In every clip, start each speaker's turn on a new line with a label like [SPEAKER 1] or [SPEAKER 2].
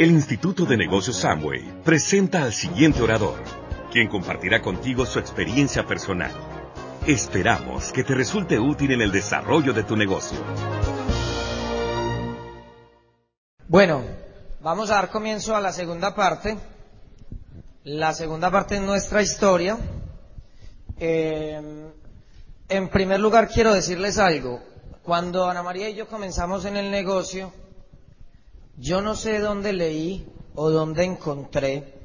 [SPEAKER 1] El Instituto de Negocios Samway presenta al siguiente orador, quien compartirá contigo su experiencia personal. Esperamos que te resulte útil en el desarrollo de tu negocio.
[SPEAKER 2] Bueno, vamos a dar comienzo a la segunda parte. La segunda parte de nuestra historia. Eh, en primer lugar, quiero decirles algo. Cuando Ana María y yo comenzamos en el negocio, yo no sé dónde leí o dónde encontré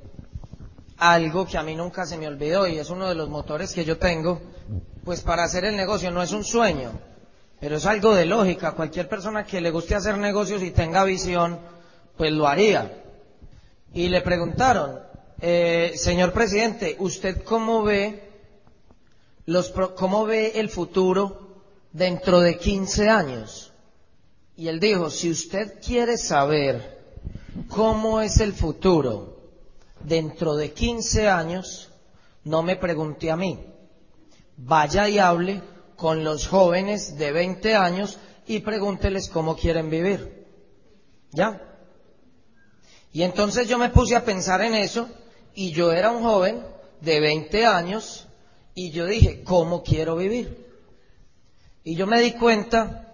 [SPEAKER 2] algo que a mí nunca se me olvidó y es uno de los motores que yo tengo, pues para hacer el negocio no es un sueño, pero es algo de lógica. Cualquier persona que le guste hacer negocios y tenga visión, pues lo haría. Y le preguntaron, eh, señor presidente, ¿usted cómo ve los, cómo ve el futuro dentro de 15 años? Y él dijo, si usted quiere saber cómo es el futuro dentro de 15 años, no me pregunte a mí. Vaya y hable con los jóvenes de 20 años y pregúnteles cómo quieren vivir. ¿Ya? Y entonces yo me puse a pensar en eso y yo era un joven de 20 años y yo dije, ¿cómo quiero vivir? Y yo me di cuenta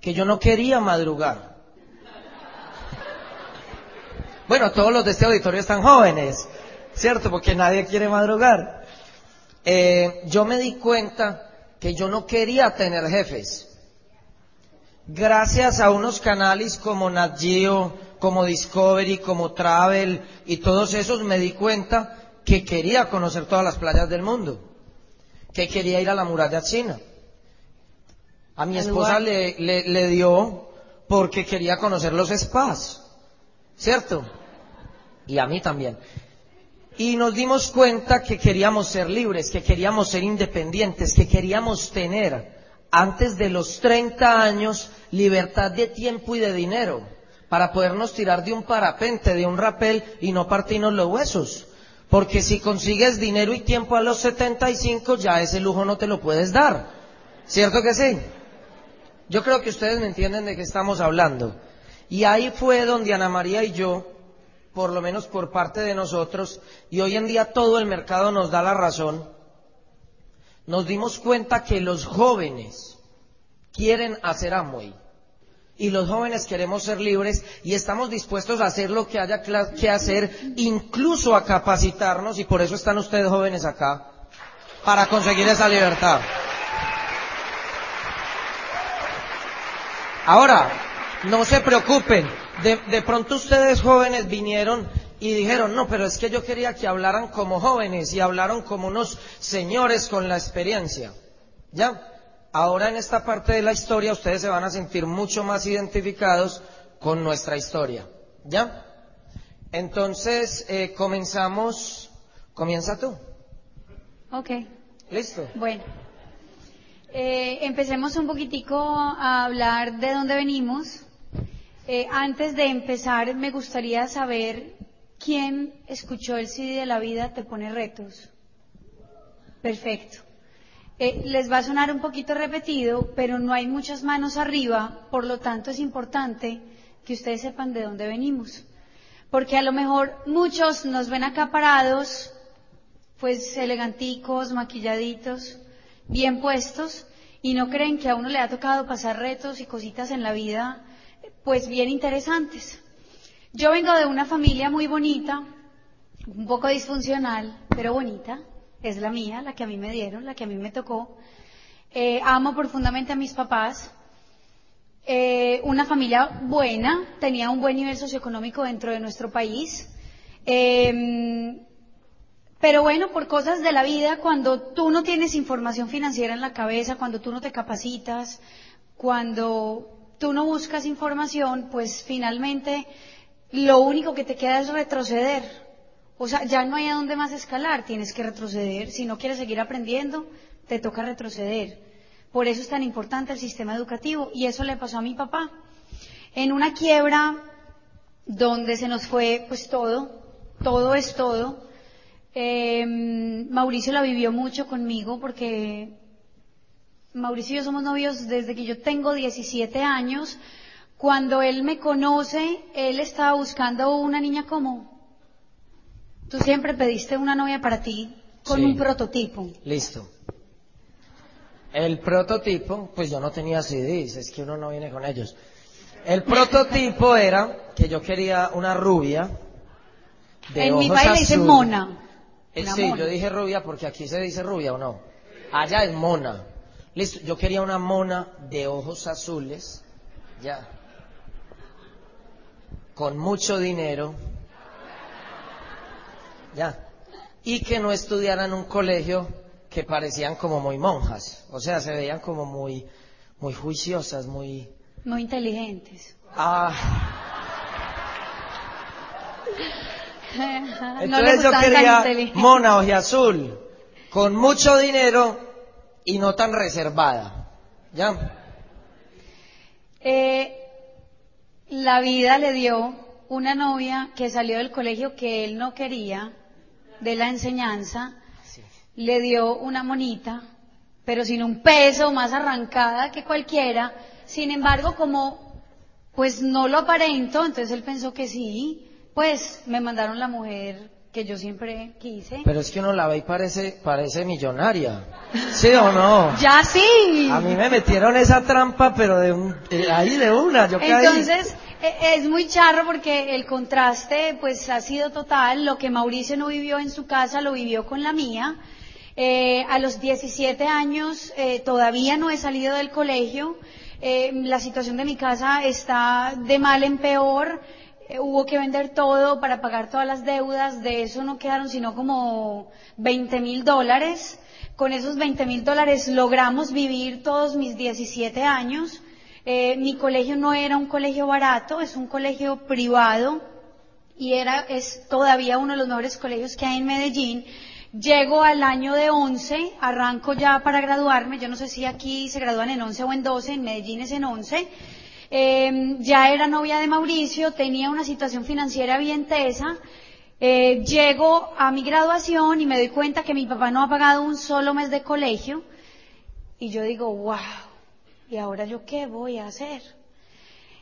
[SPEAKER 2] que yo no quería madrugar. Bueno, todos los de este auditorio están jóvenes, ¿cierto? Porque nadie quiere madrugar. Eh, yo me di cuenta que yo no quería tener jefes. Gracias a unos canales como Nat Geo, como Discovery, como Travel y todos esos me di cuenta que quería conocer todas las playas del mundo, que quería ir a la muralla china. A mi esposa le, le, dio porque quería conocer los spas, ¿cierto? Y a mí también. Y nos dimos cuenta que queríamos ser libres, que queríamos ser independientes, que queríamos tener antes de los 30 años libertad de tiempo y de dinero para podernos tirar de un parapente, de un rapel y no partirnos los huesos. Porque si consigues dinero y tiempo a los 75, ya ese lujo no te lo puedes dar. ¿Cierto que sí? Yo creo que ustedes me entienden de qué estamos hablando. Y ahí fue donde Ana María y yo, por lo menos por parte de nosotros, y hoy en día todo el mercado nos da la razón, nos dimos cuenta que los jóvenes quieren hacer Amway y los jóvenes queremos ser libres y estamos dispuestos a hacer lo que haya que hacer, incluso a capacitarnos y por eso están ustedes jóvenes acá, para conseguir esa libertad. Ahora, no se preocupen, de, de pronto ustedes jóvenes vinieron y dijeron, no, pero es que yo quería que hablaran como jóvenes y hablaron como unos señores con la experiencia. ¿Ya? ahora en esta parte de la historia ustedes se van a sentir mucho más identificados con nuestra historia. ¿Ya? Entonces, eh, comenzamos. Comienza tú.
[SPEAKER 3] Ok.
[SPEAKER 2] Listo.
[SPEAKER 3] Bueno. Eh, empecemos un poquitico a hablar de dónde venimos. Eh, antes de empezar, me gustaría saber quién escuchó el CD de la vida te pone retos. Perfecto. Eh, les va a sonar un poquito repetido, pero no hay muchas manos arriba, por lo tanto es importante que ustedes sepan de dónde venimos. Porque a lo mejor muchos nos ven acaparados, pues eleganticos, maquilladitos, bien puestos, y no creen que a uno le ha tocado pasar retos y cositas en la vida, pues bien interesantes. Yo vengo de una familia muy bonita, un poco disfuncional, pero bonita es la mía, la que a mí me dieron, la que a mí me tocó. Eh, amo profundamente a mis papás. Eh, una familia buena, tenía un buen nivel socioeconómico dentro de nuestro país. Eh, pero bueno, por cosas de la vida, cuando tú no tienes información financiera en la cabeza, cuando tú no te capacitas, cuando tú no buscas información, pues finalmente lo único que te queda es retroceder o sea, ya no hay a dónde más escalar, tienes que retroceder. Si no quieres seguir aprendiendo, te toca retroceder. Por eso es tan importante el sistema educativo y eso le pasó a mi papá. En una quiebra donde se nos fue pues todo, todo es todo. Em, Mauricio la vivió mucho conmigo porque Mauricio y yo somos novios desde que yo tengo 17 años, Cuando él me conoce, él estaba buscando una niña como. Tú siempre pediste una novia para ti con
[SPEAKER 2] Sí.
[SPEAKER 3] un prototipo.
[SPEAKER 2] Listo. El prototipo, pues yo no tenía CDs, es que uno no viene con ellos. El prototipo era que yo quería una rubia de
[SPEAKER 3] en mi país le dicen mona.
[SPEAKER 2] Eh,
[SPEAKER 3] Una
[SPEAKER 2] sí,
[SPEAKER 3] mona.
[SPEAKER 2] yo dije rubia porque aquí se dice rubia o no. Allá es mona. Listo, yo quería una mona de ojos azules, ya, con mucho dinero, ya, y que no estudiara en un colegio que parecían como muy monjas, o sea, se veían como muy, muy juiciosas, muy,
[SPEAKER 3] Muy inteligentes.
[SPEAKER 2] ah,
[SPEAKER 3] no
[SPEAKER 2] Entonces yo
[SPEAKER 3] gustaban tan
[SPEAKER 2] quería mona ojiazul, con mucho dinero y no tan reservada. ¿Ya?
[SPEAKER 3] Eh, la vida le dio una novia que salió del colegio que él no quería, de la enseñanza, le dio una monita, pero sin un peso, más arrancada que cualquiera. Sin embargo, como pues no lo aparento, entonces él pensó que sí, pues me mandaron la mujer que yo siempre quise.
[SPEAKER 2] Pero es que uno la ve y parece, parece millonaria. ¿Sí o no?
[SPEAKER 3] Ya sí.
[SPEAKER 2] A mí me metieron esa trampa, pero de un, de ahí de una, yo.
[SPEAKER 3] Entonces, e- es muy charro porque el contraste pues ha sido total. Lo que Mauricio no vivió en su casa lo vivió con la mía. Eh, a los 17 años eh, todavía no he salido del colegio. Eh, la situación de mi casa está de mal en peor. Eh, hubo que vender todo para pagar todas las deudas. De eso no quedaron sino como 20 mil dólares. Con esos 20 mil dólares logramos vivir todos mis 17 años. Eh, mi colegio no era un colegio barato, es un colegio privado y era, es todavía uno de los mejores colegios que hay en Medellín. Llego al año de 11, arranco ya para graduarme, yo no sé si aquí se gradúan en 11 o en 12, en Medellín es en 11. Eh, ya era novia de Mauricio, tenía una situación financiera bien tesa. Eh, llego a mi graduación y me doy cuenta que mi papá no ha pagado un solo mes de colegio. Y yo digo, wow, ¿y ahora yo qué voy a hacer?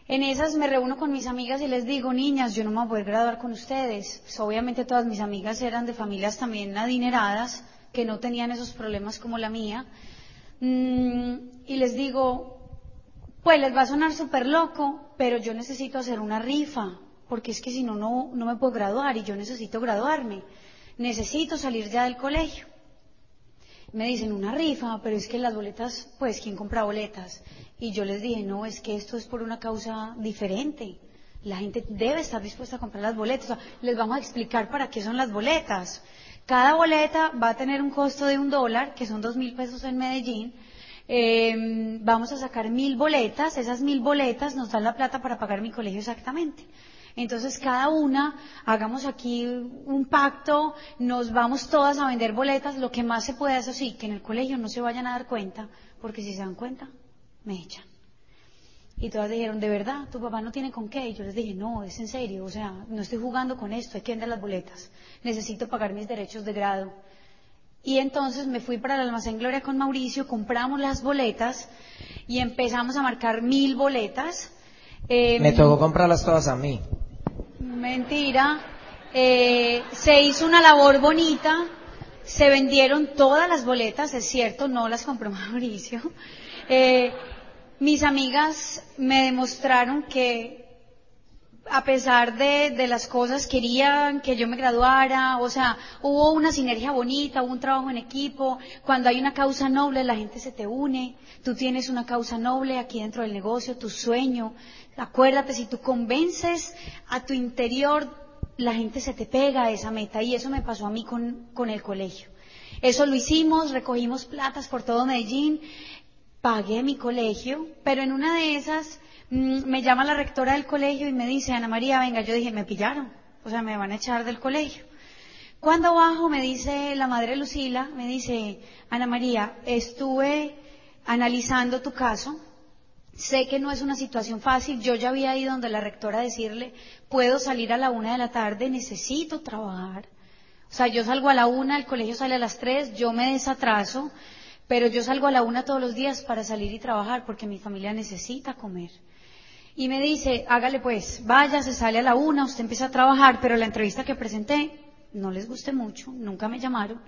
[SPEAKER 3] En esas me reúno con mis amigas y les digo, niñas, yo no me voy a poder graduar con ustedes. Pues, obviamente todas mis amigas eran de familias también adineradas, que no tenían esos problemas como la mía. Mm, y les digo, pues les va a sonar súper loco, pero yo necesito hacer una rifa, porque es que si no, no, no me puedo graduar y yo necesito graduarme. Necesito salir ya del colegio. Me dicen una rifa, pero es que las boletas, pues, ¿quién compra boletas? Y yo les dije, no, es que esto es por una causa diferente. La gente debe estar dispuesta a comprar las boletas. O sea, les vamos a explicar para qué son las boletas. Cada boleta va a tener un costo de un dólar, que son dos mil pesos en Medellín. Eh, vamos a sacar mil boletas. Esas mil boletas nos dan la plata para pagar mi colegio exactamente. Entonces, cada una, hagamos aquí un pacto, nos vamos todas a vender boletas, lo que más se puede hacer, sí, que en el colegio no se vayan a dar cuenta, porque si se dan cuenta, me echan. Y todas dijeron, ¿de verdad? ¿Tu papá no tiene con qué? Y yo les dije, no, es en serio, o sea, no estoy jugando con esto, hay que vender las boletas. Necesito pagar mis derechos de grado. Y entonces me fui para el almacén Gloria con Mauricio, compramos las boletas y empezamos a marcar mil boletas. Eh,
[SPEAKER 2] Me tocó comprarlas todas a mí.
[SPEAKER 3] Mentira. Eh, se hizo una labor bonita, se vendieron todas las boletas, es cierto, no las compró Mauricio. Eh, mis amigas me demostraron que a pesar de, de las cosas querían que yo me graduara, o sea, hubo una sinergia bonita, hubo un trabajo en equipo, cuando hay una causa noble la gente se te une, tú tienes una causa noble aquí dentro del negocio, tu sueño, acuérdate, si tú convences a tu interior, la gente se te pega a esa meta. Y eso me pasó a mí con, con el colegio. Eso lo hicimos, recogimos platas por todo Medellín, pagué mi colegio, pero en una de esas me llama la rectora del colegio y me dice, Ana María, venga, yo dije, me pillaron, o sea, me van a echar del colegio. Cuando bajo me dice la madre Lucila, me dice, Ana María, estuve analizando tu caso, sé que no es una situación fácil, yo ya había ido donde la rectora a decirle, puedo salir a la una de la tarde, necesito trabajar. O sea, yo salgo a la una, el colegio sale a las tres, yo me desatraso, pero yo salgo a la una todos los días para salir y trabajar porque mi familia necesita comer. Y me dice, hágale pues, vaya, se sale a la una, usted empieza a trabajar, pero la entrevista que presenté no les guste mucho, nunca me llamaron.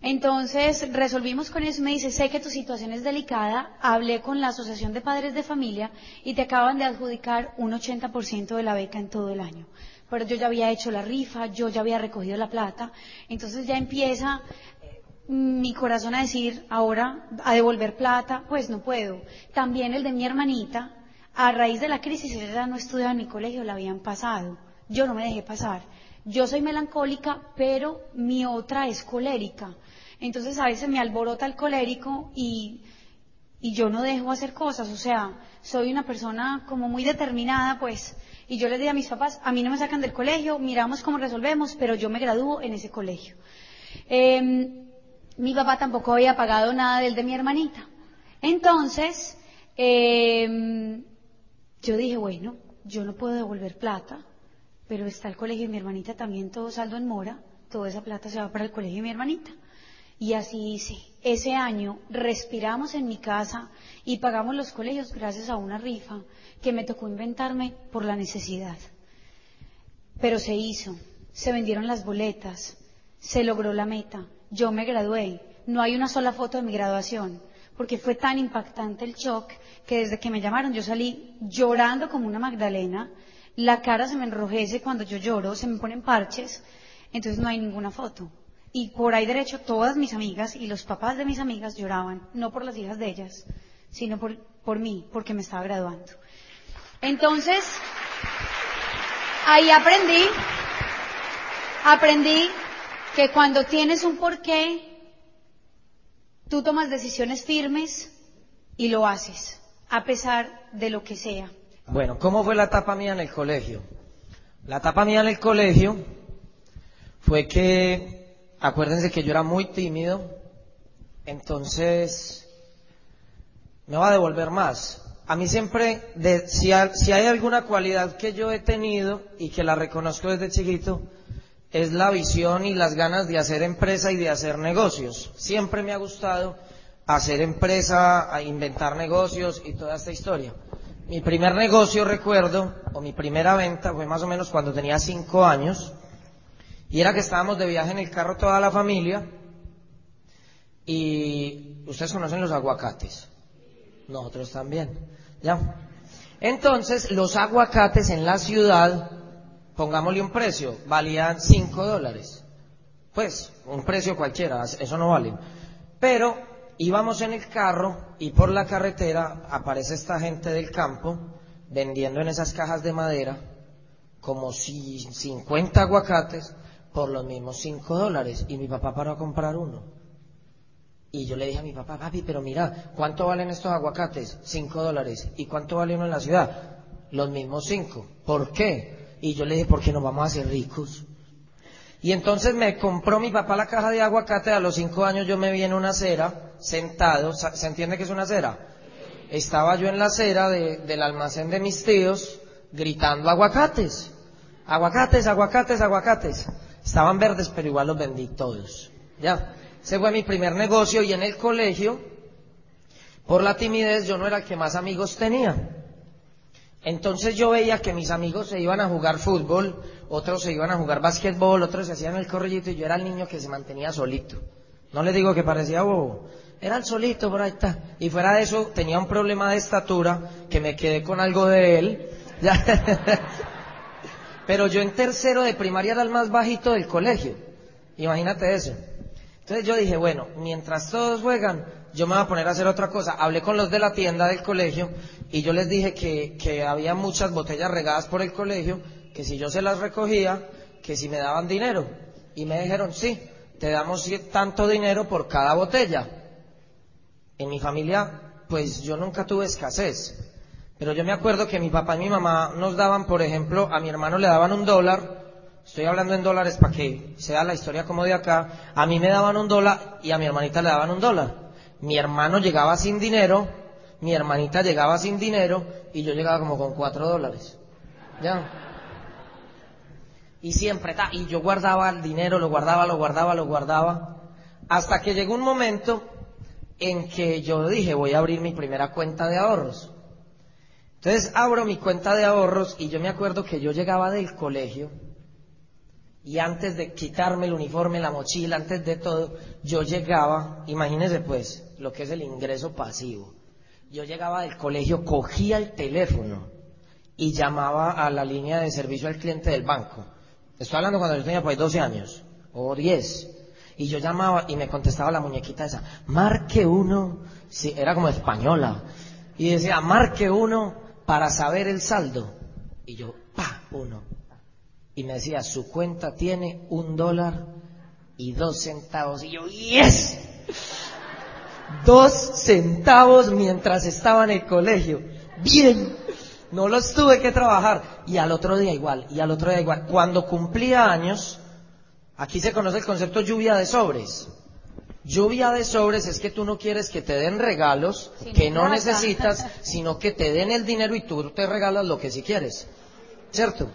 [SPEAKER 3] Entonces resolvimos con eso, me dice, sé que tu situación es delicada, hablé con la Asociación de Padres de Familia y te acaban de adjudicar un 80% de la beca en todo el año. Pero yo ya había hecho la rifa, yo ya había recogido la plata, entonces ya empieza eh, mi corazón a decir, ahora a devolver plata, pues no puedo. También el de mi hermanita, a raíz de la crisis, ella no estudiaba en mi colegio, la habían pasado. Yo no me dejé pasar. Yo soy melancólica, pero mi otra es colérica. Entonces a veces me alborota el colérico y, y yo no dejo hacer cosas. O sea, soy una persona como muy determinada, pues. Y yo les dije a mis papás, a mí no me sacan del colegio, miramos cómo resolvemos, pero yo me gradúo en ese colegio. Em, mi papá tampoco había pagado nada del de mi hermanita. Entonces, em, yo dije, bueno, yo no puedo devolver plata, pero está el colegio y mi hermanita también todo saldo en mora, toda esa plata se va para el colegio y mi hermanita. Y así hice. Ese año respiramos en mi casa y pagamos los colegios gracias a una rifa que me tocó inventarme por la necesidad. Pero se hizo, se vendieron las boletas, se logró la meta, yo me gradué, no hay una sola foto de mi graduación, porque fue tan impactante el shock que desde que me llamaron yo salí llorando como una Magdalena, la cara se me enrojece cuando yo lloro, se me ponen parches, entonces no hay ninguna foto. Y por ahí derecho todas mis amigas y los papás de mis amigas lloraban, no por las hijas de ellas, sino por, por mí, porque me estaba graduando. Entonces, ahí aprendí, aprendí que cuando tienes un porqué, tú tomas decisiones firmes y lo haces, a pesar de lo que sea.
[SPEAKER 2] Bueno, ¿cómo fue la etapa mía en el colegio? La etapa mía en el colegio fue que, acuérdense que yo era muy tímido, entonces me va a devolver más. A mí siempre, de, si, si hay alguna cualidad que yo he tenido y que la reconozco desde chiquito, es la visión y las ganas de hacer empresa y de hacer negocios. Siempre me ha gustado hacer empresa, inventar negocios y toda esta historia. Mi primer negocio, recuerdo, o mi primera venta, fue más o menos cuando tenía cinco años, y era que estábamos de viaje en el carro toda la familia, y ustedes conocen los aguacates. Nosotros también, ¿ya? Entonces, los aguacates en la ciudad, pongámosle un precio, valían cinco dólares. Pues, un precio cualquiera, eso no vale. Pero íbamos en el carro y por la carretera aparece esta gente del campo vendiendo en esas cajas de madera como si 50 aguacates por los mismos 5 dólares y mi papá paró a comprar uno. Y yo le dije a mi papá, papi, pero mira, ¿cuánto valen estos aguacates? 5 dólares. ¿Y cuánto vale uno en la ciudad? Los mismos 5. ¿Por qué? Y yo le dije, porque nos vamos a hacer ricos. Y entonces me compró mi papá la caja de aguacate, a los cinco años yo me vi en una acera, sentado, ¿se entiende que es una acera? Estaba yo en la acera del almacén de mis tíos, gritando aguacates, aguacates, aguacates, aguacates. Estaban verdes, pero igual los vendí todos. Ya, ese fue mi primer negocio y en el colegio, por la timidez, yo no era el que más amigos tenía. Entonces yo veía que mis amigos se iban a jugar fútbol, otros se iban a jugar básquetbol, otros se hacían el corrillito y yo era el niño que se mantenía solito. No le digo que parecía bobo, era el solito por ahí está. Y fuera de eso tenía un problema de estatura que me quedé con algo de él. Pero yo en tercero de primaria era el más bajito del colegio. Imagínate eso. Entonces yo dije, bueno, mientras todos juegan, yo me voy a poner a hacer otra cosa. Hablé con los de la tienda del colegio y yo les dije que, que había muchas botellas regadas por el colegio, que si yo se las recogía, que si me daban dinero. Y me dijeron, sí, te damos tanto dinero por cada botella. En mi familia, pues yo nunca tuve escasez. Pero yo me acuerdo que mi papá y mi mamá nos daban, por ejemplo, a mi hermano le daban un dólar Estoy hablando en dólares para que sea la historia como de acá. A mí me daban un dólar y a mi hermanita le daban un dólar. Mi hermano llegaba sin dinero, mi hermanita llegaba sin dinero y yo llegaba como con cuatro dólares. ¿Ya? Y siempre, y yo guardaba el dinero, lo guardaba, lo guardaba, lo guardaba. Hasta que llegó un momento en que yo dije, voy a abrir mi primera cuenta de ahorros. Entonces abro mi cuenta de ahorros y yo me acuerdo que yo llegaba del colegio y antes de quitarme el uniforme, la mochila, antes de todo, yo llegaba, imagínense pues lo que es el ingreso pasivo. Yo llegaba del colegio, cogía el teléfono y llamaba a la línea de servicio al cliente del banco. Estoy hablando cuando yo tenía pues 12 años o 10. Y yo llamaba y me contestaba la muñequita esa, marque uno, sí, era como española. Y decía, marque uno para saber el saldo. Y yo, pa, uno. Y me decía, su cuenta tiene un dólar y dos centavos. Y yo, yes. Dos centavos mientras estaba en el colegio. Bien. No los tuve que trabajar. Y al otro día igual, y al otro día igual. Cuando cumplía años, aquí se conoce el concepto lluvia de sobres. Lluvia de sobres es que tú no quieres que te den regalos
[SPEAKER 3] Sin
[SPEAKER 2] que no
[SPEAKER 3] plata.
[SPEAKER 2] necesitas, sino que te den el dinero y tú te regalas lo que sí quieres. ¿Cierto?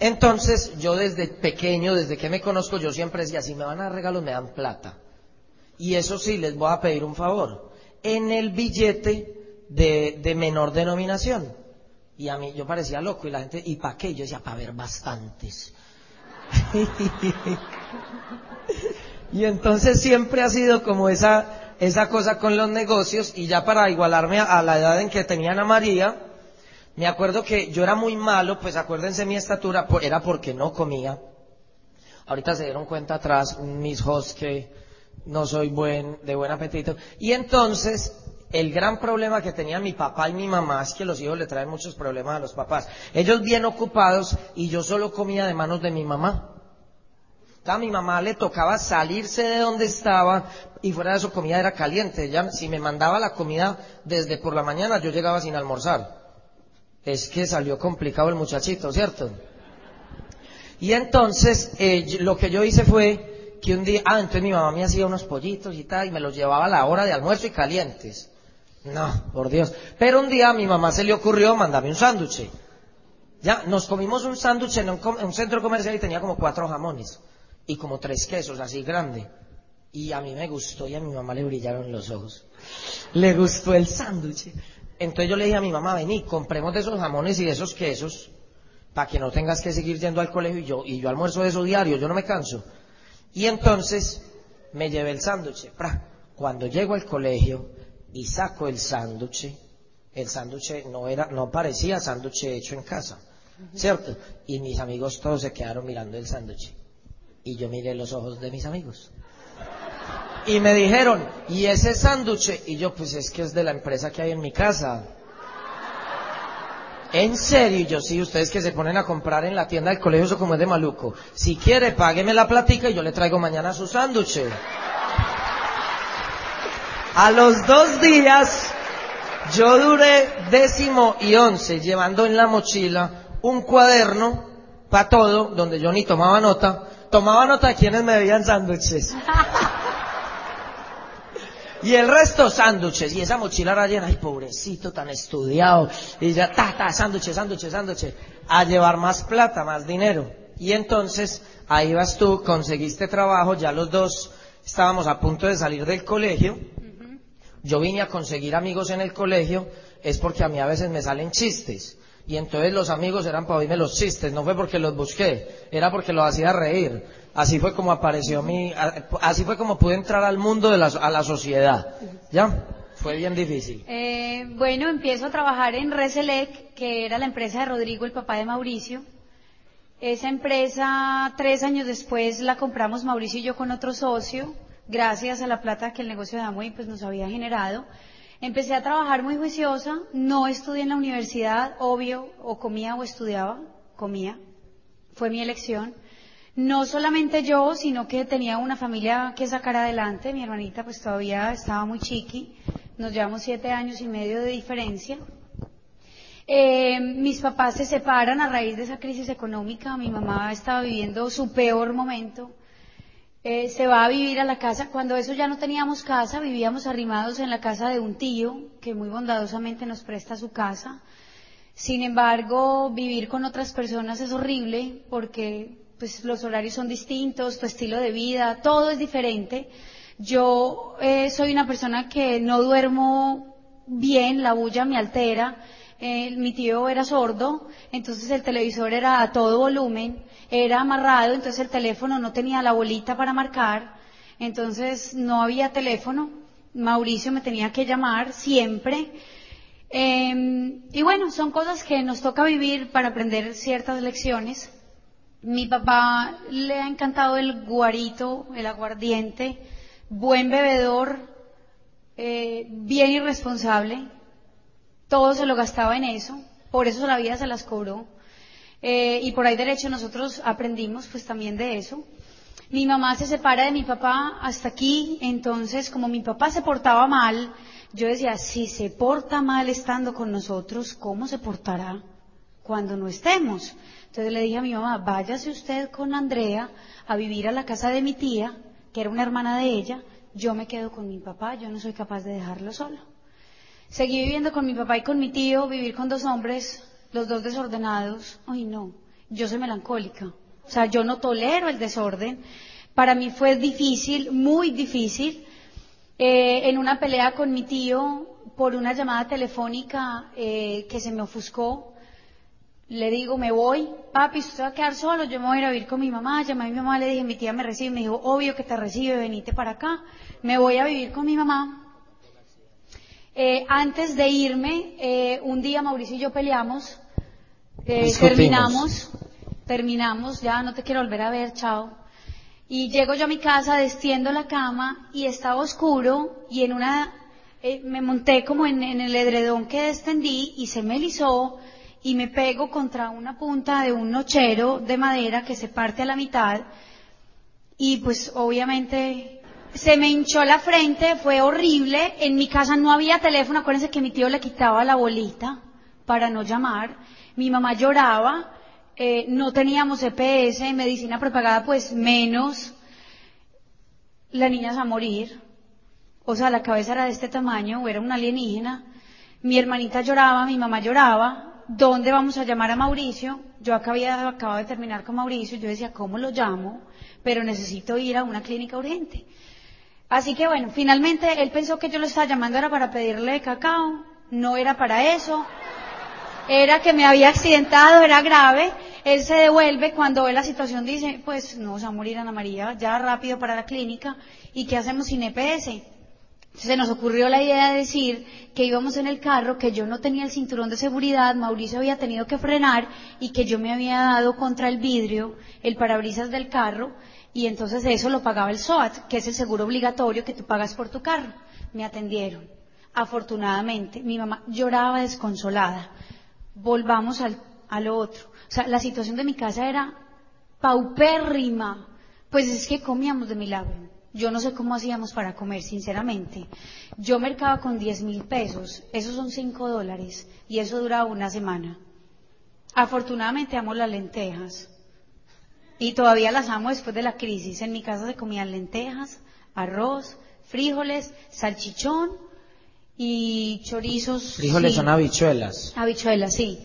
[SPEAKER 2] Entonces, yo desde pequeño, desde que me conozco, yo siempre decía, si me van a dar regalos, me dan plata. Y eso sí, les voy a pedir un favor. En el billete de, de menor denominación. Y a mí, yo parecía loco y la gente, ¿y para qué? Yo decía, para ver bastantes. y entonces siempre ha sido como esa, esa cosa con los negocios y ya para igualarme a, a la edad en que tenían a María, me acuerdo que yo era muy malo, pues acuérdense mi estatura, era porque no comía. Ahorita se dieron cuenta atrás mis hosts que no soy buen, de buen apetito. Y entonces, el gran problema que tenía mi papá y mi mamá es que los hijos le traen muchos problemas a los papás. Ellos bien ocupados y yo solo comía de manos de mi mamá. A mi mamá le tocaba salirse de donde estaba y fuera de eso comida era caliente. Ya, si me mandaba la comida desde por la mañana, yo llegaba sin almorzar. Es que salió complicado el muchachito, ¿cierto? Y entonces, eh, lo que yo hice fue que un día, ah, entonces mi mamá me hacía unos pollitos y tal, y me los llevaba a la hora de almuerzo y calientes. No, por Dios. Pero un día a mi mamá se le ocurrió mandarme un sándwich. Ya, nos comimos un sándwich en un, en un centro comercial y tenía como cuatro jamones y como tres quesos, así grande. Y a mí me gustó y a mi mamá le brillaron los ojos. Le gustó el sándwich. Entonces yo le dije a mi mamá, vení, compremos de esos jamones y de esos quesos para que no tengas que seguir yendo al colegio y yo, y yo almuerzo de eso diario, yo no me canso. Y entonces me llevé el sándwich. Cuando llego al colegio y saco el sándwich, el sándwich no era, no parecía sándwich hecho en casa, ¿cierto? Y mis amigos todos se quedaron mirando el sándwich. Y yo miré los ojos de mis amigos. Y me dijeron, ¿y ese sándwich? Y yo, pues es que es de la empresa que hay en mi casa. En serio, Y yo sí, ustedes que se ponen a comprar en la tienda del colegio, eso como es de maluco. Si quiere, págueme la platica y yo le traigo mañana su sándwich. A los dos días, yo duré décimo y once llevando en la mochila un cuaderno para todo, donde yo ni tomaba nota. Tomaba nota de quienes me debían sándwiches. Y el resto sándwiches. Y esa mochila llena, ay pobrecito, tan estudiado. Y ya, ta, ta, sándwiches, sándwiches, sándwiches. A llevar más plata, más dinero. Y entonces, ahí vas tú, conseguiste trabajo, ya los dos estábamos a punto de salir del colegio. Yo vine a conseguir amigos en el colegio, es porque a mí a veces me salen chistes. Y entonces los amigos eran para oírme los chistes, no fue porque los busqué, era porque los hacía reír. Así fue como apareció mi, así fue como pude entrar al mundo de la, a la sociedad. ¿Ya? Fue bien difícil.
[SPEAKER 3] Eh, bueno, empiezo a trabajar en Reselec, que era la empresa de Rodrigo, el papá de Mauricio. Esa empresa, tres años después, la compramos Mauricio y yo con otro socio, gracias a la plata que el negocio de Amway pues, nos había generado. Empecé a trabajar muy juiciosa, no estudié en la universidad, obvio, o comía o estudiaba, comía, fue mi elección. No solamente yo, sino que tenía una familia que sacar adelante, mi hermanita pues todavía estaba muy chiqui, nos llevamos siete años y medio de diferencia. Eh, mis papás se separan a raíz de esa crisis económica, mi mamá estaba viviendo su peor momento, eh, se va a vivir a la casa, cuando eso ya no teníamos casa, vivíamos arrimados en la casa de un tío que muy bondadosamente nos presta su casa. Sin embargo, vivir con otras personas es horrible porque pues los horarios son distintos, tu estilo de vida, todo es diferente. Yo eh, soy una persona que no duermo bien, la bulla me altera, eh, mi tío era sordo, entonces el televisor era a todo volumen, era amarrado, entonces el teléfono no tenía la bolita para marcar, entonces no había teléfono, Mauricio me tenía que llamar siempre. Eh, y bueno, son cosas que nos toca vivir para aprender ciertas lecciones. Mi papá le ha encantado el guarito, el aguardiente, buen bebedor, eh, bien irresponsable. Todo se lo gastaba en eso, por eso la vida se las cobró. Eh, y por ahí derecho nosotros aprendimos pues también de eso. Mi mamá se separa de mi papá hasta aquí, entonces como mi papá se portaba mal, yo decía, si se porta mal estando con nosotros, ¿cómo se portará cuando no estemos? Entonces le dije a mi mamá, váyase usted con Andrea a vivir a la casa de mi tía, que era una hermana de ella, yo me quedo con mi papá, yo no soy capaz de dejarlo solo. Seguí viviendo con mi papá y con mi tío, vivir con dos hombres, los dos desordenados. Ay, no, yo soy melancólica. O sea, yo no tolero el desorden. Para mí fue difícil, muy difícil. Eh, en una pelea con mi tío por una llamada telefónica eh, que se me ofuscó, le digo, me voy, papi, usted va a quedar solo, yo me voy a ir a vivir con mi mamá, llamé a mi mamá, le dije, mi tía me recibe, me dijo, obvio que te recibe, venite para acá, me voy a vivir con mi mamá. Eh, antes de irme, eh, un día Mauricio y yo peleamos, eh, terminamos, terminamos, ya no te quiero volver a ver, chao. Y llego yo a mi casa, destiendo la cama y estaba oscuro y en una, eh, me monté como en, en el edredón que destendí y se me erizó y me pego contra una punta de un nochero de madera que se parte a la mitad y pues obviamente se me hinchó la frente, fue horrible, en mi casa no había teléfono, acuérdense que mi tío le quitaba la bolita para no llamar, mi mamá lloraba, eh, no teníamos EPS, medicina prepagada pues menos, la niña va a morir, o sea la cabeza era de este tamaño, era una alienígena, mi hermanita lloraba, mi mamá lloraba, ¿dónde vamos a llamar a Mauricio? Yo acabado de terminar con Mauricio, yo decía, ¿cómo lo llamo? Pero necesito ir a una clínica urgente. Así que bueno, finalmente él pensó que yo lo estaba llamando era para pedirle cacao, no era para eso, era que me había accidentado, era grave, él se devuelve cuando ve la situación dice, pues no, se va a morir Ana María, ya rápido para la clínica, ¿y qué hacemos sin EPS? Se nos ocurrió la idea de decir que íbamos en el carro, que yo no tenía el cinturón de seguridad, Mauricio había tenido que frenar y que yo me había dado contra el vidrio, el parabrisas del carro, y entonces eso lo pagaba el SOAT, que es el seguro obligatorio que tú pagas por tu carro. Me atendieron. Afortunadamente, mi mamá lloraba desconsolada. Volvamos al, a lo otro. O sea, la situación de mi casa era paupérrima. Pues es que comíamos de milagro. Yo no sé cómo hacíamos para comer, sinceramente. Yo mercaba con 10 mil pesos, esos son 5 dólares, y eso duraba una semana. Afortunadamente amo las lentejas, y todavía las amo después de la crisis. En mi casa se comían lentejas, arroz, frijoles, salchichón y chorizos.
[SPEAKER 2] Frijoles
[SPEAKER 3] sí.
[SPEAKER 2] son habichuelas.
[SPEAKER 3] Habichuelas, sí.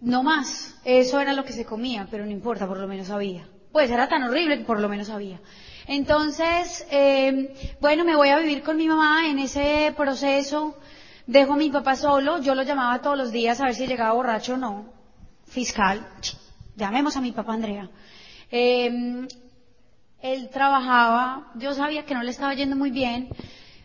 [SPEAKER 3] No más, eso era lo que se comía, pero no importa, por lo menos había. Pues era tan horrible que por lo menos había. Entonces, eh, bueno, me voy a vivir con mi mamá en ese proceso. Dejo a mi papá solo. Yo lo llamaba todos los días a ver si llegaba borracho o no. Fiscal. Llamemos a mi papá Andrea. Eh, él trabajaba. Yo sabía que no le estaba yendo muy bien.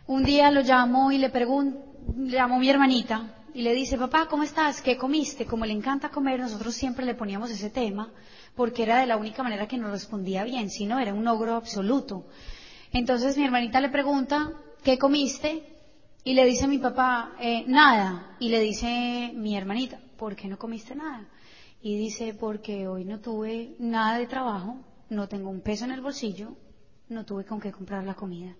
[SPEAKER 3] Un día lo llamo y le pregunto, llamo a mi hermanita y le dice, papá, ¿cómo estás? ¿Qué comiste? Como le encanta comer, nosotros siempre le poníamos ese tema porque era de la única manera que nos respondía bien, si no era un ogro absoluto. Entonces mi hermanita le pregunta, ¿qué comiste? Y le dice mi papá, eh, nada. Y le dice mi hermanita, ¿por qué no comiste nada? Y dice, porque hoy no tuve nada de trabajo, no tengo un peso en el bolsillo, no tuve con qué comprar la comida.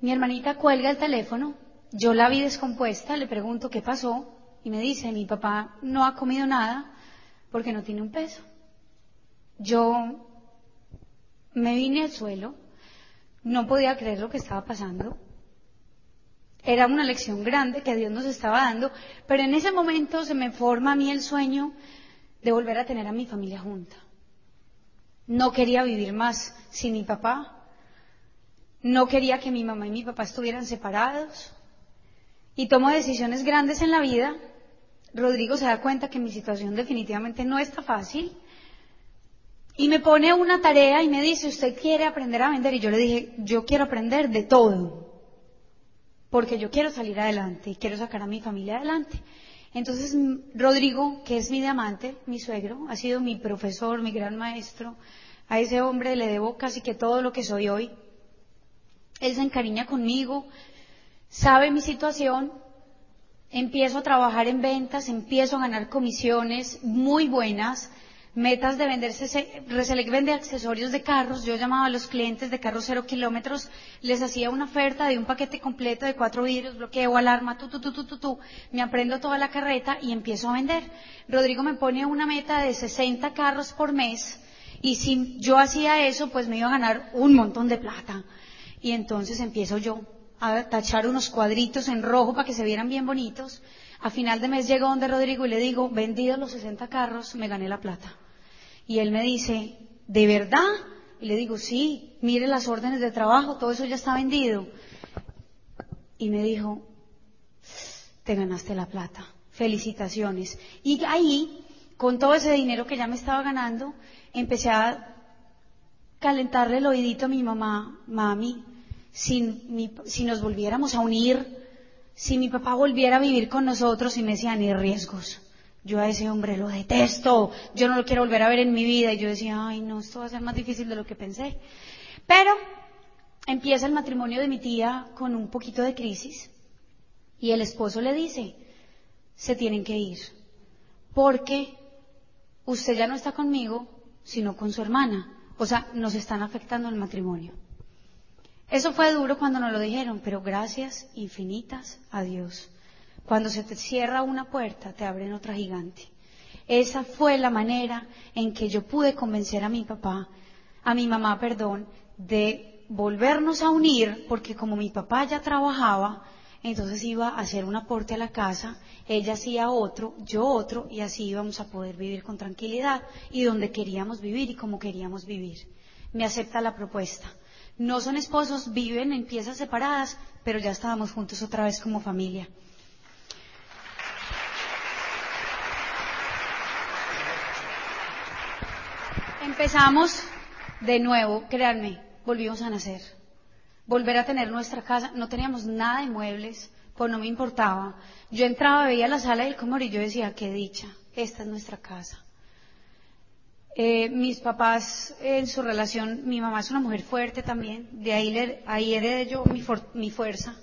[SPEAKER 3] Mi hermanita cuelga el teléfono, yo la vi descompuesta, le pregunto qué pasó y me dice, mi papá no ha comido nada porque no tiene un peso. Yo me vine al suelo, no podía creer lo que estaba pasando. Era una lección grande que Dios nos estaba dando, pero en ese momento se me forma a mí el sueño de volver a tener a mi familia junta. No quería vivir más sin mi papá, no quería que mi mamá y mi papá estuvieran separados y tomo decisiones grandes en la vida Rodrigo se da cuenta que mi situación definitivamente no está fácil y me pone una tarea y me dice, ¿usted quiere aprender a vender? Y yo le dije, yo quiero aprender de todo, porque yo quiero salir adelante y quiero sacar a mi familia adelante. Entonces, Rodrigo, que es mi diamante, mi suegro, ha sido mi profesor, mi gran maestro, a ese hombre le debo casi que todo lo que soy hoy. Él se encariña conmigo, sabe mi situación, empiezo a trabajar en ventas, empiezo a ganar comisiones muy buenas, metas de venderse, Reselec vende accesorios de carros, yo llamaba a los clientes de carros cero kilómetros, les hacía una oferta de un paquete completo de cuatro vidrios, bloqueo, alarma, tu, tu, tu, tu, tu, tu, me aprendo toda la carreta y empiezo a vender. Rodrigo me pone una meta de 60 carros por mes y si yo hacía eso, pues me iba a ganar un montón de plata. Y entonces empiezo yo a tachar unos cuadritos en rojo para que se vieran bien bonitos. A final de mes llego donde Rodrigo y le digo, vendidos los 60 carros, me gané la plata. Y él me dice, ¿de verdad? Y le digo, sí, mire las órdenes de trabajo, todo eso ya está vendido. Y me dijo, te ganaste la plata, felicitaciones. Y ahí, con todo ese dinero que ya me estaba ganando, empecé a calentarle el oídito a mi mamá, mami, si, si nos volviéramos a unir, si mi papá volviera a vivir con nosotros y me decía, ni riesgos. Yo a ese hombre lo detesto, yo no lo quiero volver a ver en mi vida. Y yo decía, ay no, esto va a ser más difícil de lo que pensé. Pero empieza el matrimonio de mi tía con un poquito de crisis y el esposo le dice, se tienen que ir, porque usted ya no está conmigo, sino con su hermana. O sea, nos están afectando el matrimonio. Eso fue duro cuando nos lo dijeron, pero gracias infinitas a Dios. Cuando se te cierra una puerta, te abren otra gigante. Esa fue la manera en que yo pude convencer a mi papá, a mi mamá, perdón, de volvernos a unir, porque como mi papá ya trabajaba, entonces iba a hacer un aporte a la casa, ella hacía otro, yo otro, y así íbamos a poder vivir con tranquilidad y donde queríamos vivir y como queríamos vivir. Me acepta la propuesta. No son esposos, viven en piezas separadas, pero ya estábamos juntos otra vez como familia. Empezamos de nuevo, créanme, volvimos a nacer. Volver a tener nuestra casa, no teníamos nada de muebles, pues no me importaba. Yo entraba, veía la sala del comedor y yo decía, qué dicha, esta es nuestra casa. Eh, mis papás en su relación, mi mamá es una mujer fuerte también, de ahí, ahí heredé yo mi, fuerza,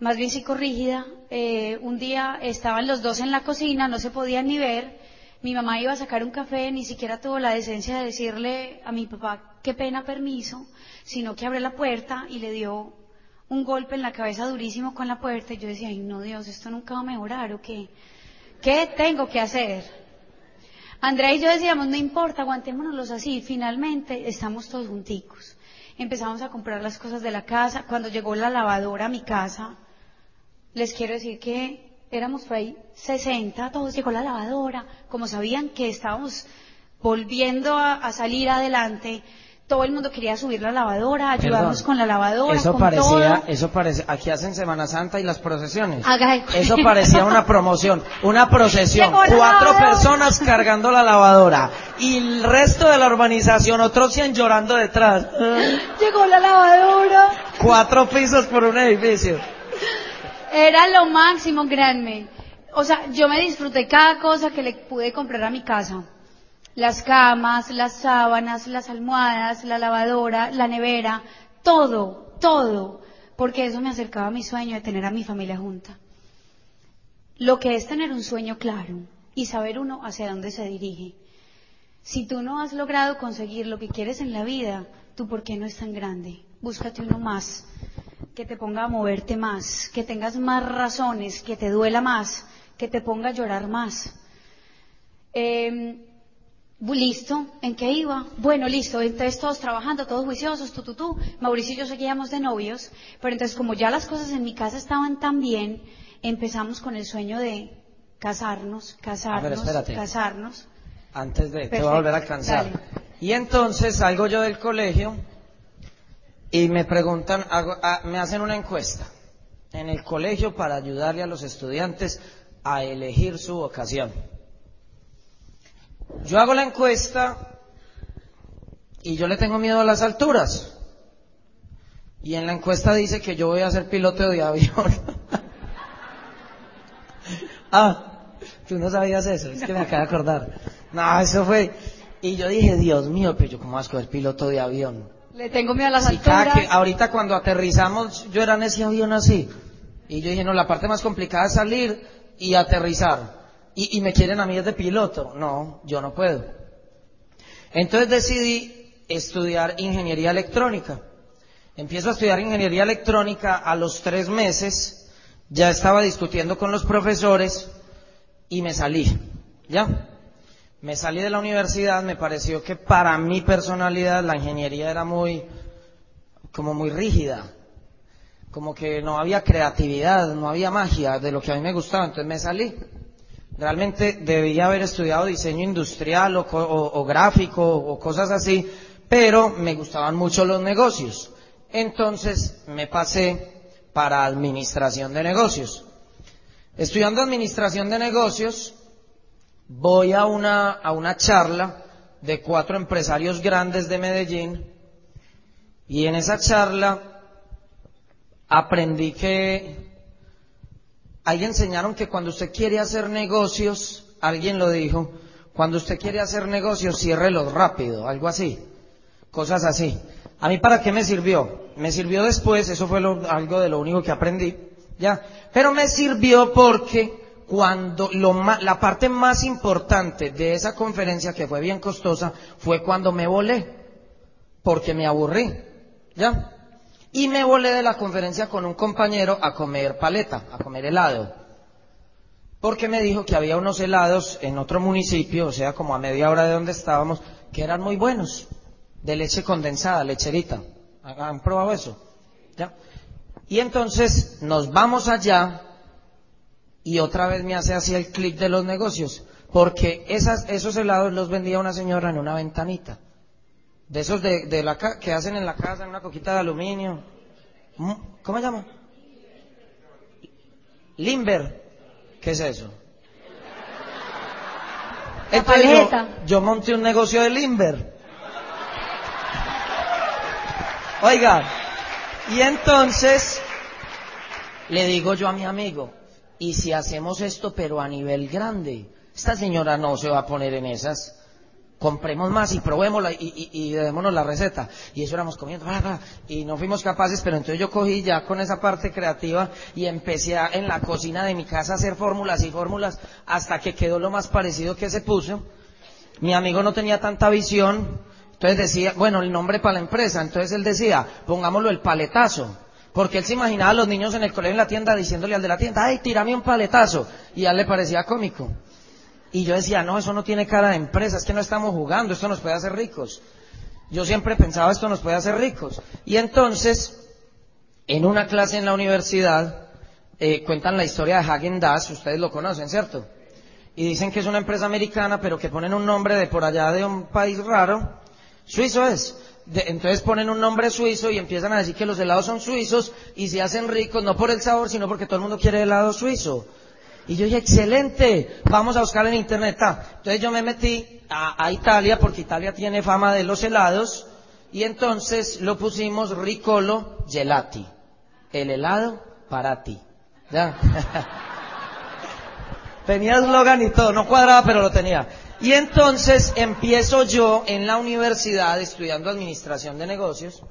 [SPEAKER 3] más bien psicorrígida. Eh, un día estaban los dos en la cocina, no se podían ni ver, mi mamá iba a sacar un café, ni siquiera tuvo la decencia de decirle a mi papá qué pena permiso, sino que abrió la puerta y le dio un golpe en la cabeza durísimo con la puerta. Y yo decía, ay no Dios, esto nunca va a mejorar o qué, ¿qué tengo que hacer? Andrea y yo decíamos, no importa, aguantémonos así. Finalmente estamos todos junticos. Empezamos a comprar las cosas de la casa. Cuando llegó la lavadora a mi casa, les quiero decir que éramos por ahí 60, todos llegó la lavadora. Como sabían que estábamos volviendo a salir adelante, todo el mundo quería subir la lavadora, ayudarnos con la lavadora.
[SPEAKER 2] Eso parecía, eso parece, aquí hacen Semana Santa y las procesiones. Eso parecía una promoción, una procesión, cuatro personas cargando la lavadora y el resto de la urbanización, otros 100 llorando detrás.
[SPEAKER 3] Llegó la lavadora.
[SPEAKER 2] Cuatro pisos por un edificio.
[SPEAKER 3] Era lo máximo, créanme. O sea, yo me disfruté cada cosa que le pude comprar a mi casa las camas, las sábanas, las almohadas, la lavadora, la nevera, todo, todo, porque eso me acercaba a mi sueño de tener a mi familia junta. Lo que es tener un sueño claro y saber uno hacia dónde se dirige. Si tú no has logrado conseguir lo que quieres en la vida, tú por qué no es tan grande? Búscate uno más, que te ponga a moverte más, que tengas más razones, que te duela más, que te ponga a llorar más. Eh, Listo, ¿en qué iba? Bueno, listo, entonces todos trabajando, todos juiciosos, tú, tú, tú. Mauricio y yo seguíamos de novios, pero entonces como ya las cosas en mi casa estaban tan bien, empezamos con el sueño de casarnos, casarnos, casarnos.
[SPEAKER 2] Antes de, te voy a volver a alcanzar. Y entonces salgo yo del colegio y me preguntan, me hacen una encuesta en el colegio para ayudarle a los estudiantes a elegir su vocación. Yo hago la encuesta y yo le tengo miedo a las alturas. Y en la encuesta dice que yo voy a ser piloto de avión. ah, tú no sabías eso, es que me acabo de acordar. No, eso fue. Y yo dije, Dios mío, pero yo cómo vas a ser piloto de avión.
[SPEAKER 3] Le tengo miedo a las
[SPEAKER 2] Sí, cada
[SPEAKER 3] alturas.
[SPEAKER 2] que- ahorita cuando aterrizamos, yo era en ese avión así. Y yo dije, no, la parte más complicada es salir y aterrizar. Y, me quieren a mí de piloto. No, yo no puedo. Entonces decidí estudiar ingeniería electrónica. Empiezo a estudiar ingeniería electrónica a los tres meses. Ya estaba discutiendo con los profesores y me salí. ¿Ya? Me salí de la universidad, me pareció que para mi personalidad la ingeniería era muy, como muy rígida, como que no había creatividad, no había magia de lo que a mí me gustaba, entonces me salí. Realmente debía haber estudiado diseño industrial o, o gráfico o cosas así, pero me gustaban mucho los negocios. Entonces me pasé para administración de negocios. Estudiando administración de negocios, voy a una, a una charla de cuatro empresarios grandes de Medellín y en esa charla aprendí que ahí enseñaron que cuando usted quiere hacer negocios, alguien lo dijo, cuando usted quiere hacer negocios, ciérrelos rápido, algo así, cosas así. ¿A mí para qué me sirvió? Me sirvió después, eso fue lo- algo de lo único que aprendí, ya. Pero me sirvió porque cuando lo la parte más importante de esa conferencia, que fue bien costosa, fue cuando me volé, porque me aburrí, ya. Y me volé de la conferencia con un compañero a comer paleta, a comer helado. Porque me dijo que había unos helados en otro municipio, o sea, como a media hora de donde estábamos, que eran muy buenos, de leche condensada, lecherita. ¿Han probado eso? ¿Ya? Y entonces nos vamos allá y otra vez me hace así el clic de los negocios, porque esos helados los vendía una señora en una ventanita. De esos de, de la ca- que hacen en la casa, en una coquita de aluminio. Mm, ¿Cómo se llama? Limber. ¿Qué es eso? Entonces yo monté un negocio de Limber. Oiga, y entonces le digo yo a mi amigo, ¿y si hacemos esto pero a nivel grande? Esta señora no se va a poner en esas. Compremos más y probémosla y, y, y démonos la receta. Y eso éramos comiendo, bla, y no fuimos capaces, pero entonces yo cogí ya con esa parte creativa y empecé a, en la cocina de mi casa a hacer fórmulas y fórmulas hasta que quedó lo más parecido que se puso. Mi amigo no tenía tanta visión, entonces decía, bueno, el nombre para la empresa, entonces él decía, pongámoslo el paletazo. Porque él se imaginaba a los niños en el colegio en la tienda diciéndole al de la tienda, ay, tírame un paletazo. Y a él le parecía cómico. Y yo decía, no, eso no tiene cara de empresa, es que no estamos jugando, esto nos puede hacer ricos. Yo siempre pensaba, esto nos puede hacer ricos. Y entonces, en una clase en la universidad, eh, cuentan la historia de Hagen Dazs, ustedes lo conocen, ¿cierto? Y dicen que es una empresa americana, pero que ponen un nombre de por allá de un país raro. Suizo es. Entonces ponen un nombre suizo y empiezan a decir que los helados son suizos y se hacen ricos no por el sabor, sino porque todo el mundo quiere helado suizo. Y yo dije, excelente, vamos a buscar en internet. Entonces yo me metí a, a Italia, porque Italia tiene fama de los helados, y entonces lo pusimos Ricolo Gelati. El helado para ti. ¿Ya? tenía eslogan y todo, no cuadraba, pero lo tenía. Y entonces empiezo yo en la universidad estudiando administración de negocios,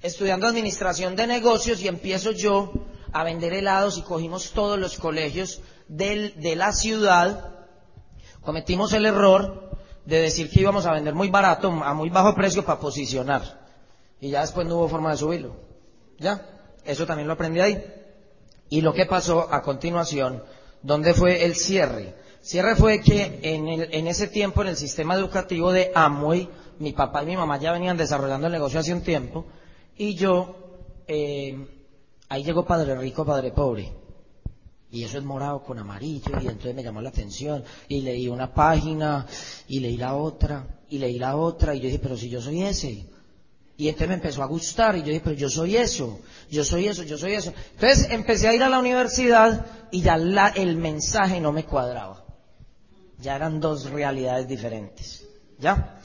[SPEAKER 2] estudiando administración de negocios y empiezo yo a vender helados y cogimos todos los colegios del- de la ciudad. Cometimos el error de decir que íbamos a vender muy barato, a muy bajo precio para posicionar. Y ya después no hubo forma de subirlo. ¿Ya? Eso también lo aprendí ahí. Y lo que pasó a continuación, ¿dónde fue el cierre? Cierre fue que en, el- en ese tiempo en el sistema educativo de Amway, mi papá y mi mamá ya venían desarrollando el negocio hace un tiempo, y yo, eh, ahí llegó Padre Rico, Padre Pobre. Y eso es morado con amarillo, y entonces me llamó la atención, y leí una página, y leí la otra, y leí la otra, y yo dije, pero si yo soy ese. Y entonces me empezó a gustar y yo dije, pero yo soy eso, yo soy eso, yo soy eso. Entonces empecé a ir a la universidad y ya la, el mensaje no me cuadraba. Ya eran dos realidades diferentes. ¿Ya?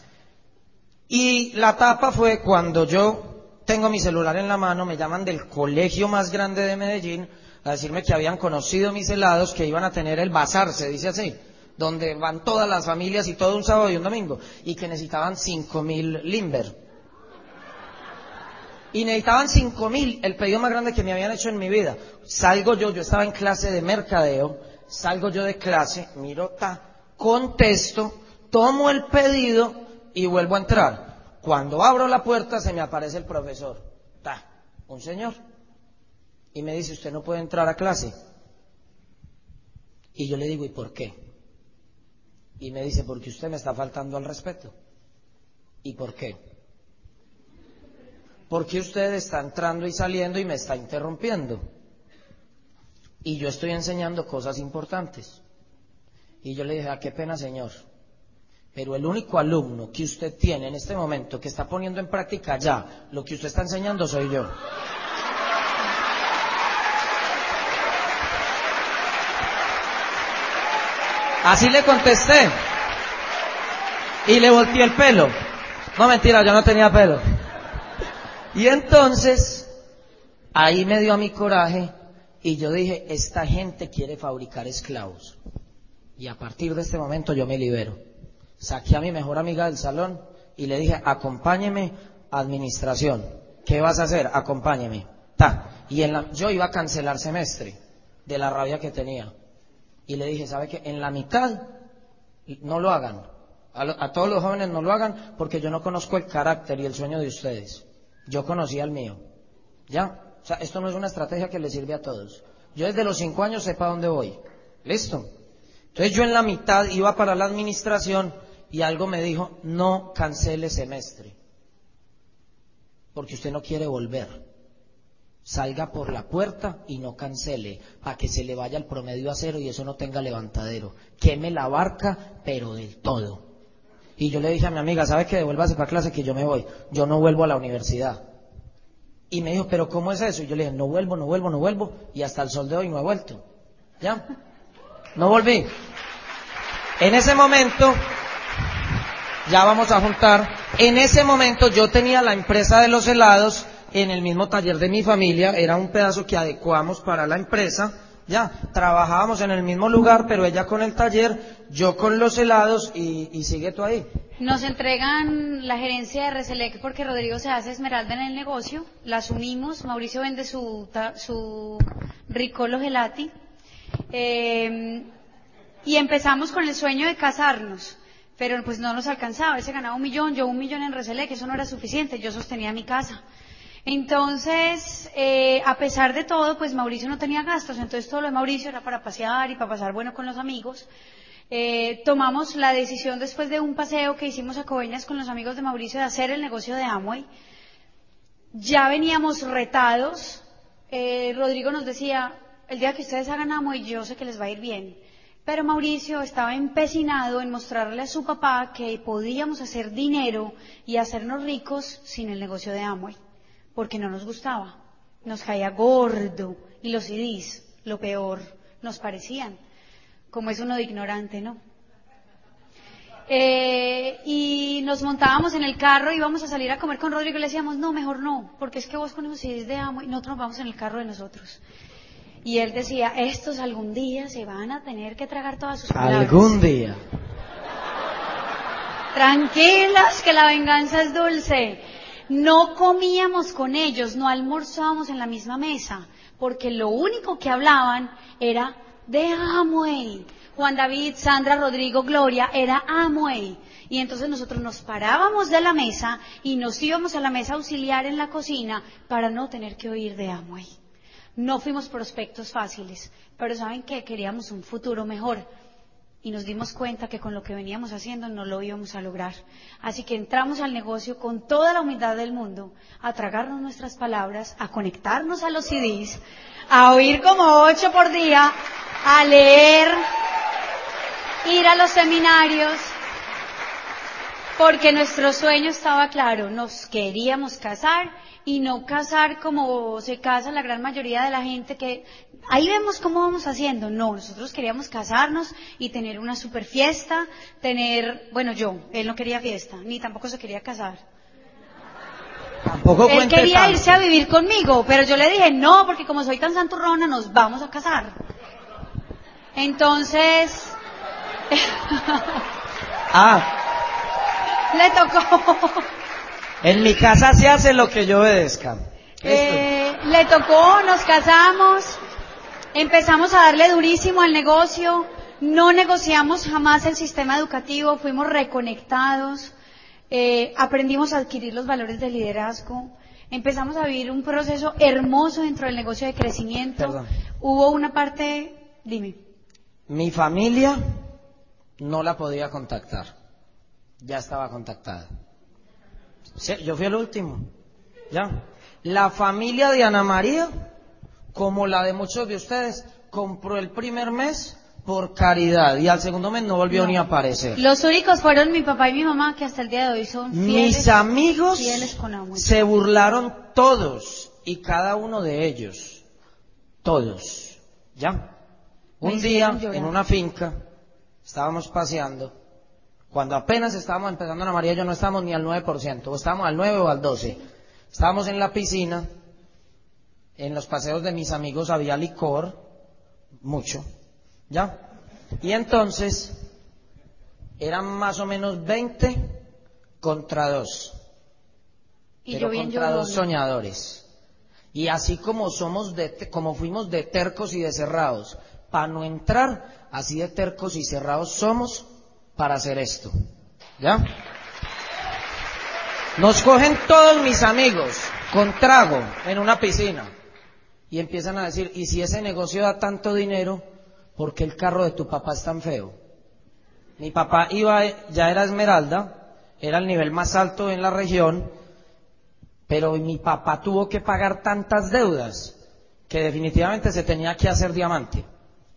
[SPEAKER 2] Y la tapa fue cuando yo tengo mi celular en la mano, me llaman del colegio más grande de Medellín a decirme que habían conocido mis helados, que iban a tener el bazar, se dice así, donde van todas las familias y todo un sábado y un domingo, y que necesitaban cinco mil limber. Y necesitaban cinco mil, el pedido más grande que me habían hecho en mi vida. Salgo yo, yo estaba en clase de mercadeo, salgo yo de clase, miro, ta, contesto, tomo el pedido y vuelvo a entrar. Cuando abro la puerta se me aparece el profesor, ta, un señor y me dice, usted no puede entrar a clase. Y yo le digo, ¿y por qué? Y me dice, porque usted me está faltando al respeto. ¿Y por qué? Porque usted está entrando y saliendo y me está interrumpiendo. Y yo estoy enseñando cosas importantes. Y yo le dije, ah, qué pena, señor. Pero el único alumno que usted tiene en este momento que está poniendo en práctica ya lo que usted está enseñando soy yo. Así le contesté. Y le volteé el pelo. No mentira, yo no tenía pelo. Y entonces, ahí me dio a mi coraje y yo dije, esta gente quiere fabricar esclavos. Y a partir de este momento yo me libero. Saqué a mi mejor amiga del salón y le dije, acompáñeme a administración. ¿Qué vas a hacer? Acompáñeme. Ta. Y en la, yo iba a cancelar semestre de la rabia que tenía. Y le dije, ¿sabe qué? En la mitad no lo hagan. A, todos los jóvenes no lo hagan porque yo no conozco el carácter y el sueño de ustedes. Yo conocí al mío. ¿Ya? O sea, esto no es una estrategia que le sirve a todos. Yo desde los cinco años sé para dónde voy. ¿Listo? Entonces yo en la mitad iba para la administración y algo me dijo, no cancele semestre. Porque usted no quiere volver salga por la puerta y no cancele, para que se le vaya el promedio a cero y eso no tenga levantadero. Queme la barca, pero del todo. Y yo le dije a mi amiga, ¿sabe que devuélvase para clase que yo me voy? Yo no vuelvo a la universidad. Y me dijo, ¿pero cómo es eso? Y yo le dije, no vuelvo, no vuelvo, no vuelvo. Y hasta el sol de hoy no he vuelto. ¿Ya? No volví. En ese momento, ya vamos a juntar, en ese momento yo tenía la empresa de los helados en el mismo taller de mi familia, era un pedazo que adecuamos para la empresa, ya, trabajábamos en el mismo lugar, pero ella con el taller, yo con los helados y, sigue tú ahí.
[SPEAKER 3] Nos entregan la gerencia de Reselec porque Rodrigo se hace esmeralda en el negocio, la asumimos, Mauricio vende su, su Ricolo Gelati, eh, y empezamos con el sueño de casarnos pero pues no nos alcanzaba, él se ganaba un millón, yo un millón en Reselec, eso no era suficiente, yo sostenía mi casa. Entonces, eh, a pesar de todo, pues Mauricio no tenía gastos, entonces todo lo de Mauricio era para pasear y para pasar bueno con los amigos. Eh, tomamos la decisión después de un paseo que hicimos a Coveñas con los amigos de Mauricio de hacer el negocio de Amway. Ya veníamos retados. Eh, Rodrigo nos decía, el día que ustedes hagan Amway yo sé que les va a ir bien. Pero Mauricio estaba empecinado en mostrarle a su papá que podíamos hacer dinero y hacernos ricos sin el negocio de Amway porque no nos gustaba, nos caía gordo y los CDs, lo peor, nos parecían, como es uno de ignorante, ¿no? Eh, y nos montábamos en el carro y íbamos a salir a comer con Rodrigo y le decíamos, no, mejor no, porque es que vos con esos CDs de amo y nosotros nos vamos en el carro de nosotros. Y él decía, estos algún día se van a tener que tragar todas sus palabras.
[SPEAKER 2] Algún día.
[SPEAKER 3] Tranquilas, que la venganza es dulce. No comíamos con ellos, no almorzábamos en la misma mesa, porque lo único que hablaban era de Amway. Juan David, Sandra, Rodrigo, Gloria, era Amway. Y entonces nosotros nos parábamos de la mesa y nos íbamos a la mesa auxiliar en la cocina para no tener que oír de Amway. No fuimos prospectos fáciles, pero saben que queríamos un futuro mejor y nos dimos cuenta que con lo que veníamos haciendo no lo íbamos a lograr. Así que entramos al negocio con toda la humildad del mundo, a tragarnos nuestras palabras, a conectarnos a los CDs, a oír como ocho por día, a leer, ir a los seminarios, porque nuestro sueño estaba claro, nos queríamos casar y no casar como se casa la gran mayoría de la gente que ahí vemos cómo vamos haciendo. No, nosotros queríamos casarnos y tener una super fiesta, tener, bueno, yo, él no quería fiesta, ni tampoco se quería casar.
[SPEAKER 2] Tampoco
[SPEAKER 3] Él quería
[SPEAKER 2] tanto.
[SPEAKER 3] irse a vivir conmigo, pero yo le dije, no, porque como soy tan santurrona, nos vamos a casar. Entonces,
[SPEAKER 2] Ah,
[SPEAKER 3] le tocó,
[SPEAKER 2] en mi casa se hace lo que yo obedezca.
[SPEAKER 3] eh, le tocó, nos casamos, empezamos a darle durísimo al negocio, no negociamos jamás el sistema educativo, fuimos reconectados, eh, aprendimos a adquirir los valores del liderazgo, empezamos a vivir un proceso hermoso dentro del negocio de crecimiento.
[SPEAKER 2] Perdón.
[SPEAKER 3] Hubo una parte, dime.
[SPEAKER 2] Mi familia no la podía contactar. Ya estaba contactada. Yo fui el último. Ya. La familia de Ana María, como la de muchos de ustedes, compró el primer mes por caridad y al segundo mes no volvió
[SPEAKER 3] No.
[SPEAKER 2] ni a aparecer.
[SPEAKER 3] Los únicos fueron mi papá y mi mamá que hasta el día de hoy son fieles.
[SPEAKER 2] Mis amigos
[SPEAKER 3] fieles con amor.
[SPEAKER 2] se burlaron todos y cada uno de ellos. Todos. ¿Ya? Un día, en una finca, estábamos paseando. Cuando apenas estábamos empezando Ana María, y yo no estábamos ni al 9%, o estábamos al 9 o al 12. Estábamos en la piscina, en los paseos de mis amigos había licor, mucho, ¿ya? Y entonces, eran más o menos 20 contra 2
[SPEAKER 3] Y
[SPEAKER 2] pero
[SPEAKER 3] yo bien
[SPEAKER 2] contra dos soñadores. Y así como somos de, como fuimos de tercos y de cerrados para no entrar, así de tercos y cerrados somos para hacer esto. ¿Ya? Nos cogen todos mis amigos con trago en una piscina y empiezan a decir, ¿y si ese negocio da tanto dinero, por qué el carro de tu papá es tan feo? Mi papá iba, ya era Esmeralda, era el nivel más alto en la región, pero mi papá tuvo que pagar tantas deudas que definitivamente se tenía que hacer diamante.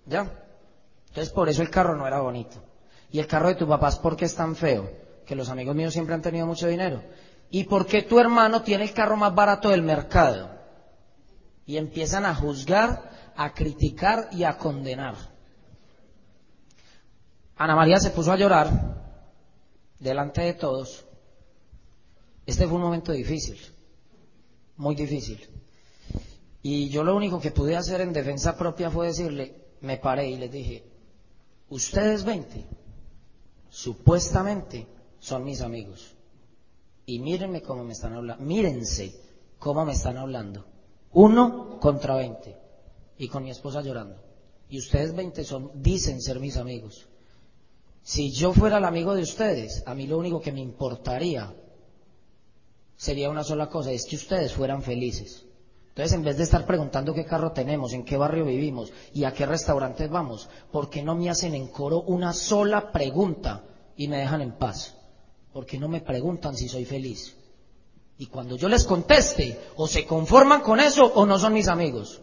[SPEAKER 2] ¿Ya? Entonces por eso el carro no era bonito. Y el carro de tu papá es porque es tan feo, que los amigos míos siempre han tenido mucho dinero. ¿Y por qué tu hermano tiene el carro más barato del mercado? Y empiezan a juzgar, a criticar y a condenar. Ana María se puso a llorar delante de todos. Este fue un momento difícil, muy difícil. Y yo lo único que pude hacer en defensa propia fue decirle, me paré y les dije, ustedes 20, supuestamente son mis amigos. Y mírenme cómo me están hablando, mírense cómo me están hablando. Uno contra 20. Y con mi esposa llorando. Y ustedes 20 son, dicen ser mis amigos. Si yo fuera el amigo de ustedes, a mí lo único que me importaría sería una sola cosa, es que ustedes fueran felices. Entonces, en vez de estar preguntando qué carro tenemos, en qué barrio vivimos y a qué restaurantes vamos, ¿por qué no me hacen en coro una sola pregunta y me dejan en paz? ¿Por qué no me preguntan si soy feliz? Y cuando yo les conteste, o se conforman con eso o no son mis amigos.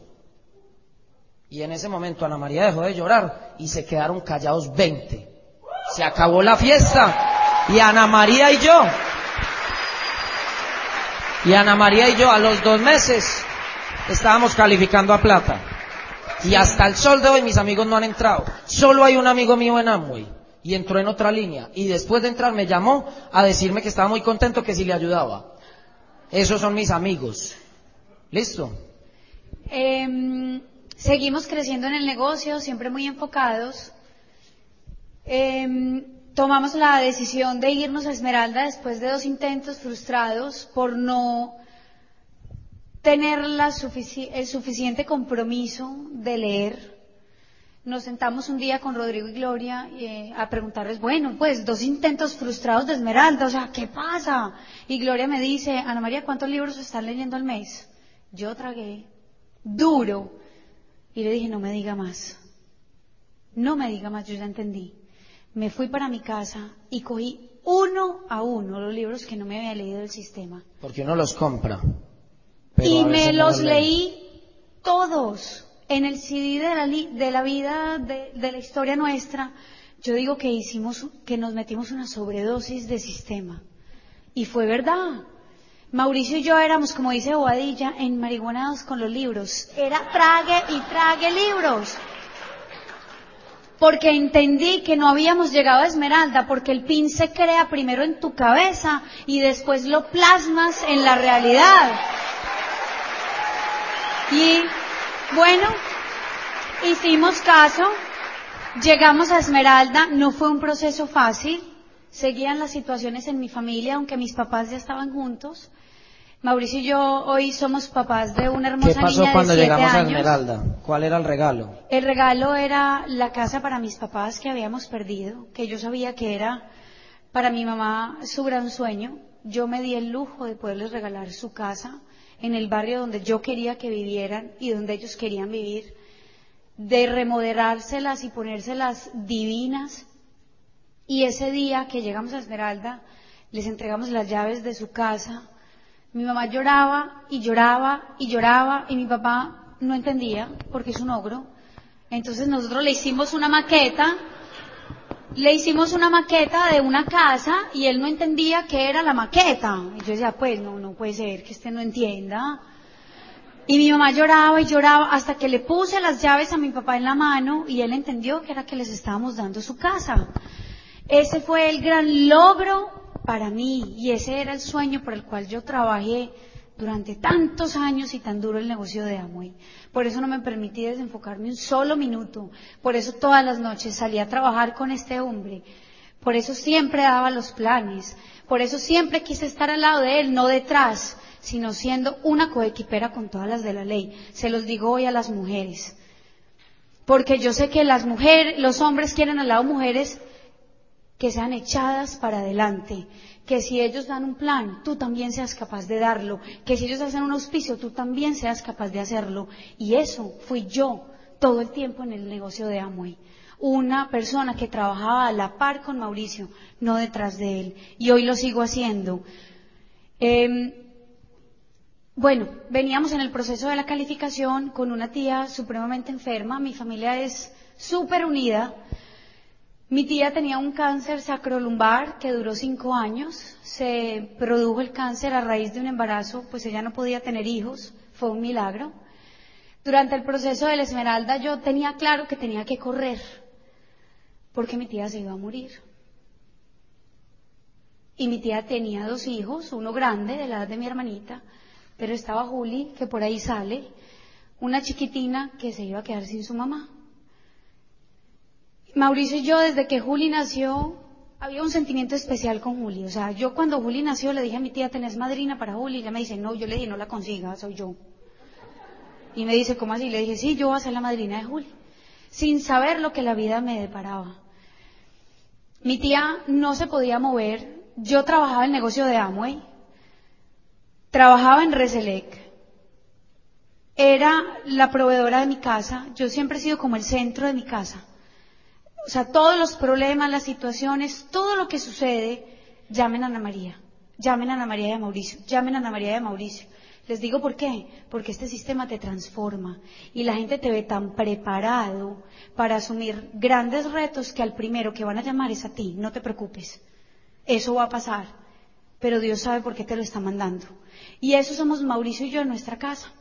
[SPEAKER 2] Y en ese momento Ana María dejó de llorar y se quedaron callados 20. Se acabó la fiesta y Ana María y yo y Ana María y yo a los dos meses estábamos calificando a plata. Y hasta el sol de hoy mis amigos no han entrado. Solo hay un amigo mío en Amway. Y entró en otra línea. Y después de entrar me llamó a decirme que estaba muy contento que si le ayudaba. Esos son mis amigos. ¿Listo?
[SPEAKER 3] Em, seguimos creciendo en el negocio, siempre muy enfocados. Em, tomamos la decisión de irnos a Esmeralda después de dos intentos frustrados por no tener la sufici- el suficiente compromiso de leer. Nos sentamos un día con Rodrigo y Gloria eh, a preguntarles, bueno, pues dos intentos frustrados de Esmeralda, o sea, ¿qué pasa? Y Gloria me dice, Ana María, ¿cuántos libros están leyendo al mes? Yo tragué duro y le dije, no me diga más, no me diga más, yo ya entendí. Me fui para mi casa y cogí uno a uno los libros que no me había leído del sistema.
[SPEAKER 2] Porque uno los compra. Pero
[SPEAKER 3] Y me los leí todos en el CD de la, li- de la vida, de, de la historia nuestra. yo digo que hicimos, que nos metimos una sobredosis de sistema. Y fue verdad. Mauricio y yo éramos, como dice Bobadilla, marihuanados con los libros. Era trague y trague libros. Porque entendí que no habíamos llegado a Esmeralda, porque el pin se crea primero en tu cabeza y después lo plasmas en la realidad. Y bueno, hicimos caso, llegamos a Esmeralda, no fue un proceso fácil, seguían las situaciones en mi familia, aunque mis papás ya estaban juntos. Mauricio y yo hoy somos papás de una hermosa
[SPEAKER 2] ¿Qué pasó
[SPEAKER 3] niña
[SPEAKER 2] cuando
[SPEAKER 3] de siete
[SPEAKER 2] llegamos a
[SPEAKER 3] años.
[SPEAKER 2] Esmeralda? ¿Cuál era el regalo?
[SPEAKER 3] El regalo era la casa para mis papás que habíamos perdido, que yo sabía que era para mi mamá su gran sueño. Yo me di el lujo de poderles regalar su casa en el barrio donde yo quería que vivieran y donde ellos querían vivir, de remodelárselas y ponérselas divinas. Y ese día que llegamos a Esmeralda, les entregamos las llaves de su casa. Mi mamá lloraba y lloraba y lloraba y mi papá no entendía porque es un ogro. Entonces nosotros le hicimos una maqueta, le hicimos una maqueta de una casa y él no entendía qué era la maqueta. Y yo decía, pues no, no puede ser que este no entienda. Y mi mamá lloraba y lloraba hasta que le puse las llaves a mi papá en la mano y él entendió que era que les estábamos dando su casa. Ese fue el gran logro para mí y ese era el sueño por el cual yo trabajé durante tantos años y tan duro el negocio de Amway. Por eso no me permití desenfocarme un solo minuto. Por eso todas las noches salí a trabajar con este hombre. Por eso siempre daba los planes. Por eso siempre quise estar al lado de él, no detrás, sino siendo una coequipera con todas las de la ley. Se los digo hoy a las mujeres. Porque yo sé que las mujeres, los hombres quieren al lado mujeres que sean echadas para adelante, que si ellos dan un plan, tú también seas capaz de darlo, que si ellos hacen un auspicio, tú también seas capaz de hacerlo. Y eso fui yo todo el tiempo en el negocio de Amway. Una persona que trabajaba a la par con Mauricio, no detrás de él. Y hoy lo sigo haciendo. Eh, bueno, veníamos en el proceso de la calificación con una tía supremamente enferma. Mi familia es súper unida. Mi tía tenía un cáncer sacrolumbar que duró cinco años. Se produjo el cáncer a raíz de un embarazo, pues ella no podía tener hijos. Fue un milagro. Durante el proceso de la Esmeralda yo tenía claro que tenía que correr, porque mi tía se iba a morir. Y mi tía tenía dos hijos, uno grande, de la edad de mi hermanita, pero estaba Juli, que por ahí sale, una chiquitina que se iba a quedar sin su mamá. Mauricio y yo, desde que Juli nació, había un sentimiento especial con Juli. O sea, yo cuando Juli nació le dije a mi tía, ¿tenés madrina para Juli? Y ella me dice, no, yo le dije, no la consiga, soy yo. Y me dice, ¿cómo así? Le dije, sí, yo voy a ser la madrina de Juli. Sin saber lo que la vida me deparaba. Mi tía no se podía mover. Yo trabajaba en el negocio de Amway. Trabajaba en Reselec. Era la proveedora de mi casa. Yo siempre he sido como el centro de mi casa. O sea, todos los problemas, las situaciones, todo lo que sucede, llamen a Ana María. Llamen a Ana María a Mauricio. Llamen a Ana María a Mauricio. Les digo por qué. Porque este sistema te transforma y la gente te ve tan preparado para asumir grandes retos que al primero que van a llamar es a ti. No te preocupes. Eso va a pasar. Pero Dios sabe por qué te lo está mandando. Y eso somos Mauricio y yo en nuestra casa.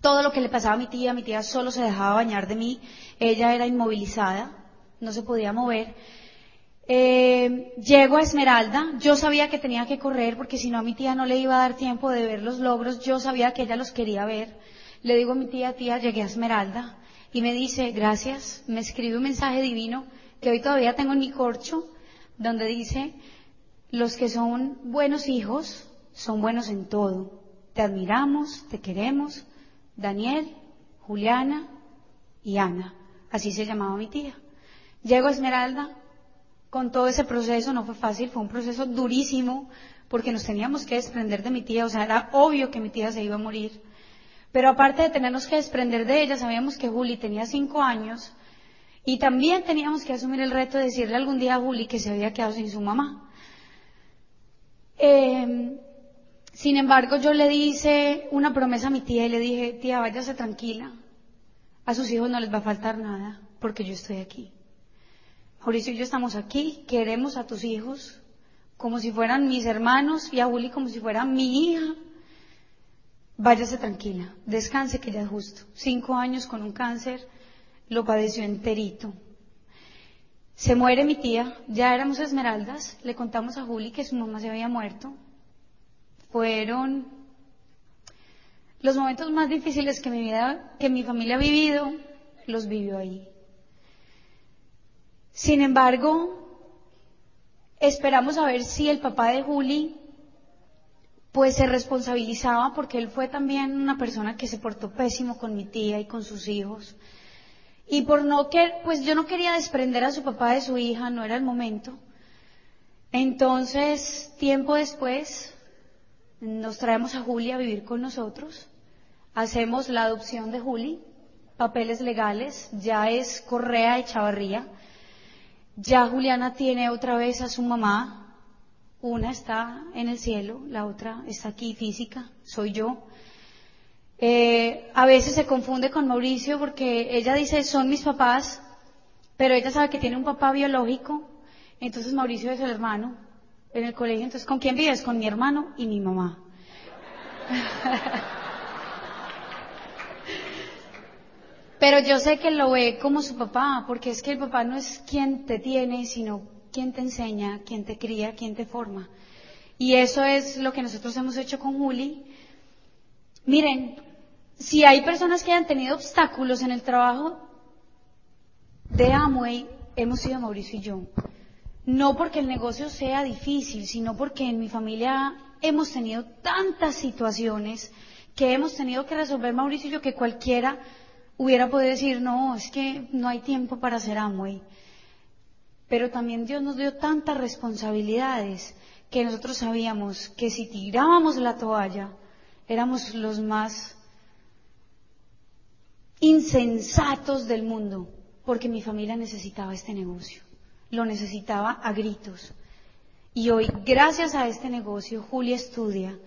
[SPEAKER 3] Todo lo que le pasaba a mi tía, mi tía solo se dejaba bañar de mí. Ella era inmovilizada no se podía mover. Eh, llego a Esmeralda, yo sabía que tenía que correr porque si no a mi tía no le iba a dar tiempo de ver los logros, yo sabía que ella los quería ver. Le digo a mi tía, tía, llegué a Esmeralda y me dice, gracias, me escribe un mensaje divino que hoy todavía tengo en mi corcho, donde dice, los que son buenos hijos son buenos en todo. Te admiramos, te queremos, Daniel, Juliana y Ana. Así se llamaba mi tía. Llego a Esmeralda con todo ese proceso, no fue fácil, fue un proceso durísimo porque nos teníamos que desprender de mi tía, o sea, era obvio que mi tía se iba a morir. Pero aparte de tenernos que desprender de ella, sabíamos que Juli tenía cinco años y también teníamos que asumir el reto de decirle algún día a Juli que se había quedado sin su mamá. Eh, sin embargo, yo le hice una promesa a mi tía y le dije, tía, váyase tranquila, a sus hijos no les va a faltar nada porque yo estoy aquí. Mauricio y yo estamos aquí, queremos a tus hijos como si fueran mis hermanos y a Juli como si fuera mi hija. Váyase tranquila, descanse que ya es justo. Cinco años con un cáncer, lo padeció enterito. Se muere mi tía, ya éramos esmeraldas, le contamos a Juli que su mamá se había muerto. Fueron los momentos más difíciles que mi vida, que mi familia ha vivido, los vivió ahí. Sin embargo, esperamos a ver si el papá de Juli pues se responsabilizaba porque él fue también una persona que se portó pésimo con mi tía y con sus hijos. Y por no que, pues yo no quería desprender a su papá de su hija, no era el momento. Entonces, tiempo después, nos traemos a Juli a vivir con nosotros. Hacemos la adopción de Juli, papeles legales, ya es Correa y Chavarría. Ya Juliana tiene otra vez a su mamá, una está en el cielo, la otra está aquí física, soy yo. Eh, a veces se confunde con Mauricio porque ella dice son mis papás, pero ella sabe que tiene un papá biológico, entonces Mauricio es el hermano en el colegio, entonces ¿con quién vives? Con mi hermano y mi mamá. Pero yo sé que lo ve como su papá, porque es que el papá no es quien te tiene, sino quien te enseña, quien te cría, quien te forma. Y eso es lo que nosotros hemos hecho con Juli. Miren, si hay personas que hayan tenido obstáculos en el trabajo de Amway, hemos sido Mauricio y yo. No porque el negocio sea difícil, sino porque en mi familia hemos tenido tantas situaciones que hemos tenido que resolver Mauricio y yo que cualquiera hubiera podido decir, no, es que no hay tiempo para hacer Amway. Pero también Dios nos dio tantas responsabilidades que nosotros sabíamos que si tirábamos la toalla, éramos los más insensatos del mundo, porque mi familia necesitaba este negocio, lo necesitaba a gritos. Y hoy, gracias a este negocio, Juli estudia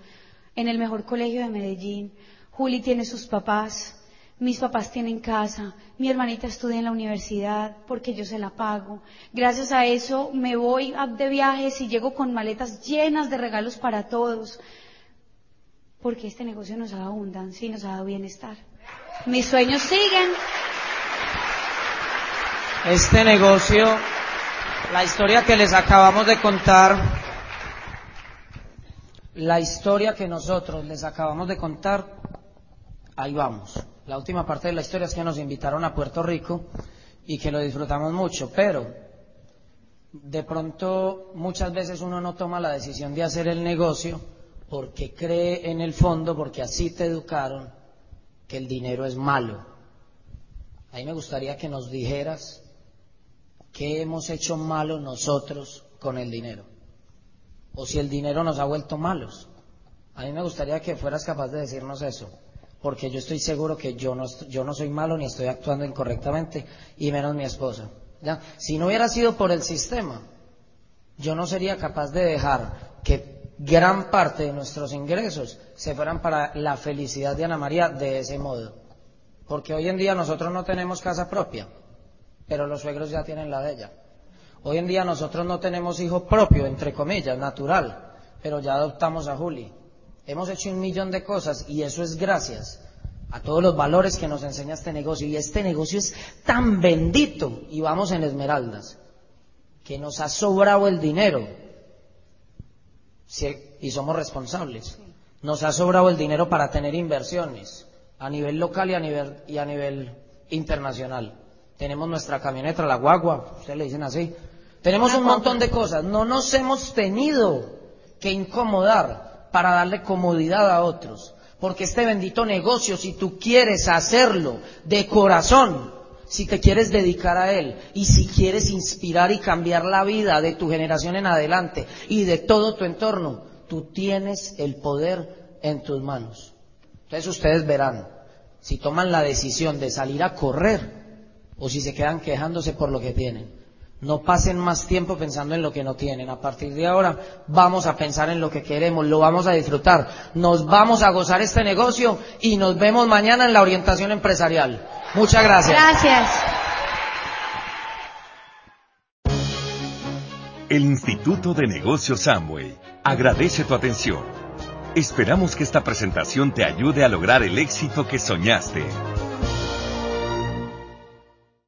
[SPEAKER 3] en el mejor colegio de Medellín, Juli tiene sus papás, mis papás tienen casa, mi hermanita estudia en la universidad porque yo se la pago. Gracias a eso me voy de viajes y llego con maletas llenas de regalos para todos. Porque este negocio nos ha dado abundancia y nos ha dado bienestar. Mis sueños siguen.
[SPEAKER 2] Este negocio, la historia que les acabamos de contar, la historia que nosotros les acabamos de contar, ahí vamos. La última parte de la historia es que nos invitaron a Puerto Rico y que lo disfrutamos mucho, pero de pronto muchas veces uno no toma la decisión de hacer el negocio porque cree en el fondo, porque así te educaron, que el dinero es malo. A mí me gustaría que nos dijeras qué hemos hecho malo nosotros con el dinero. O si el dinero nos ha vuelto malos. A mí me gustaría que fueras capaz de decirnos eso porque yo estoy seguro que yo no, yo no soy malo ni estoy actuando incorrectamente, y menos mi esposa. ¿ya? Si no hubiera sido por el sistema, yo no sería capaz de dejar que gran parte de nuestros ingresos se fueran para la felicidad de Ana María de ese modo. Porque hoy en día nosotros no tenemos casa propia, pero los suegros ya tienen la de ella. Hoy en día nosotros no tenemos hijo propio, entre comillas, natural, pero ya adoptamos a Juli. Hemos hecho un millón de cosas y eso es gracias a todos los valores que nos enseña este negocio. Y este negocio es tan bendito, y vamos en Esmeraldas, que nos ha sobrado el dinero. y somos responsables. Nos ha sobrado el dinero para tener inversiones a nivel local y a nivel, y a nivel internacional. Tenemos nuestra camioneta, la guagua, ustedes le dicen así. Tenemos un montón de cosas. No nos hemos tenido que incomodar para darle comodidad a otros. Porque este bendito negocio, si tú quieres hacerlo de corazón, si te quieres dedicar a él y si quieres inspirar y cambiar la vida de tu generación en adelante y de todo tu entorno, tú tienes el poder en tus manos. Entonces ustedes verán si toman la decisión de salir a correr o si se quedan quejándose por lo que tienen. No pasen más tiempo pensando en lo que no tienen. A partir de ahora vamos a pensar en lo que queremos, lo vamos a disfrutar, nos vamos a gozar este negocio y nos vemos mañana en la orientación empresarial. Muchas gracias.
[SPEAKER 3] Gracias.
[SPEAKER 1] El Instituto de Negocios Samway agradece tu atención. Esperamos que esta presentación te ayude a lograr el éxito que soñaste.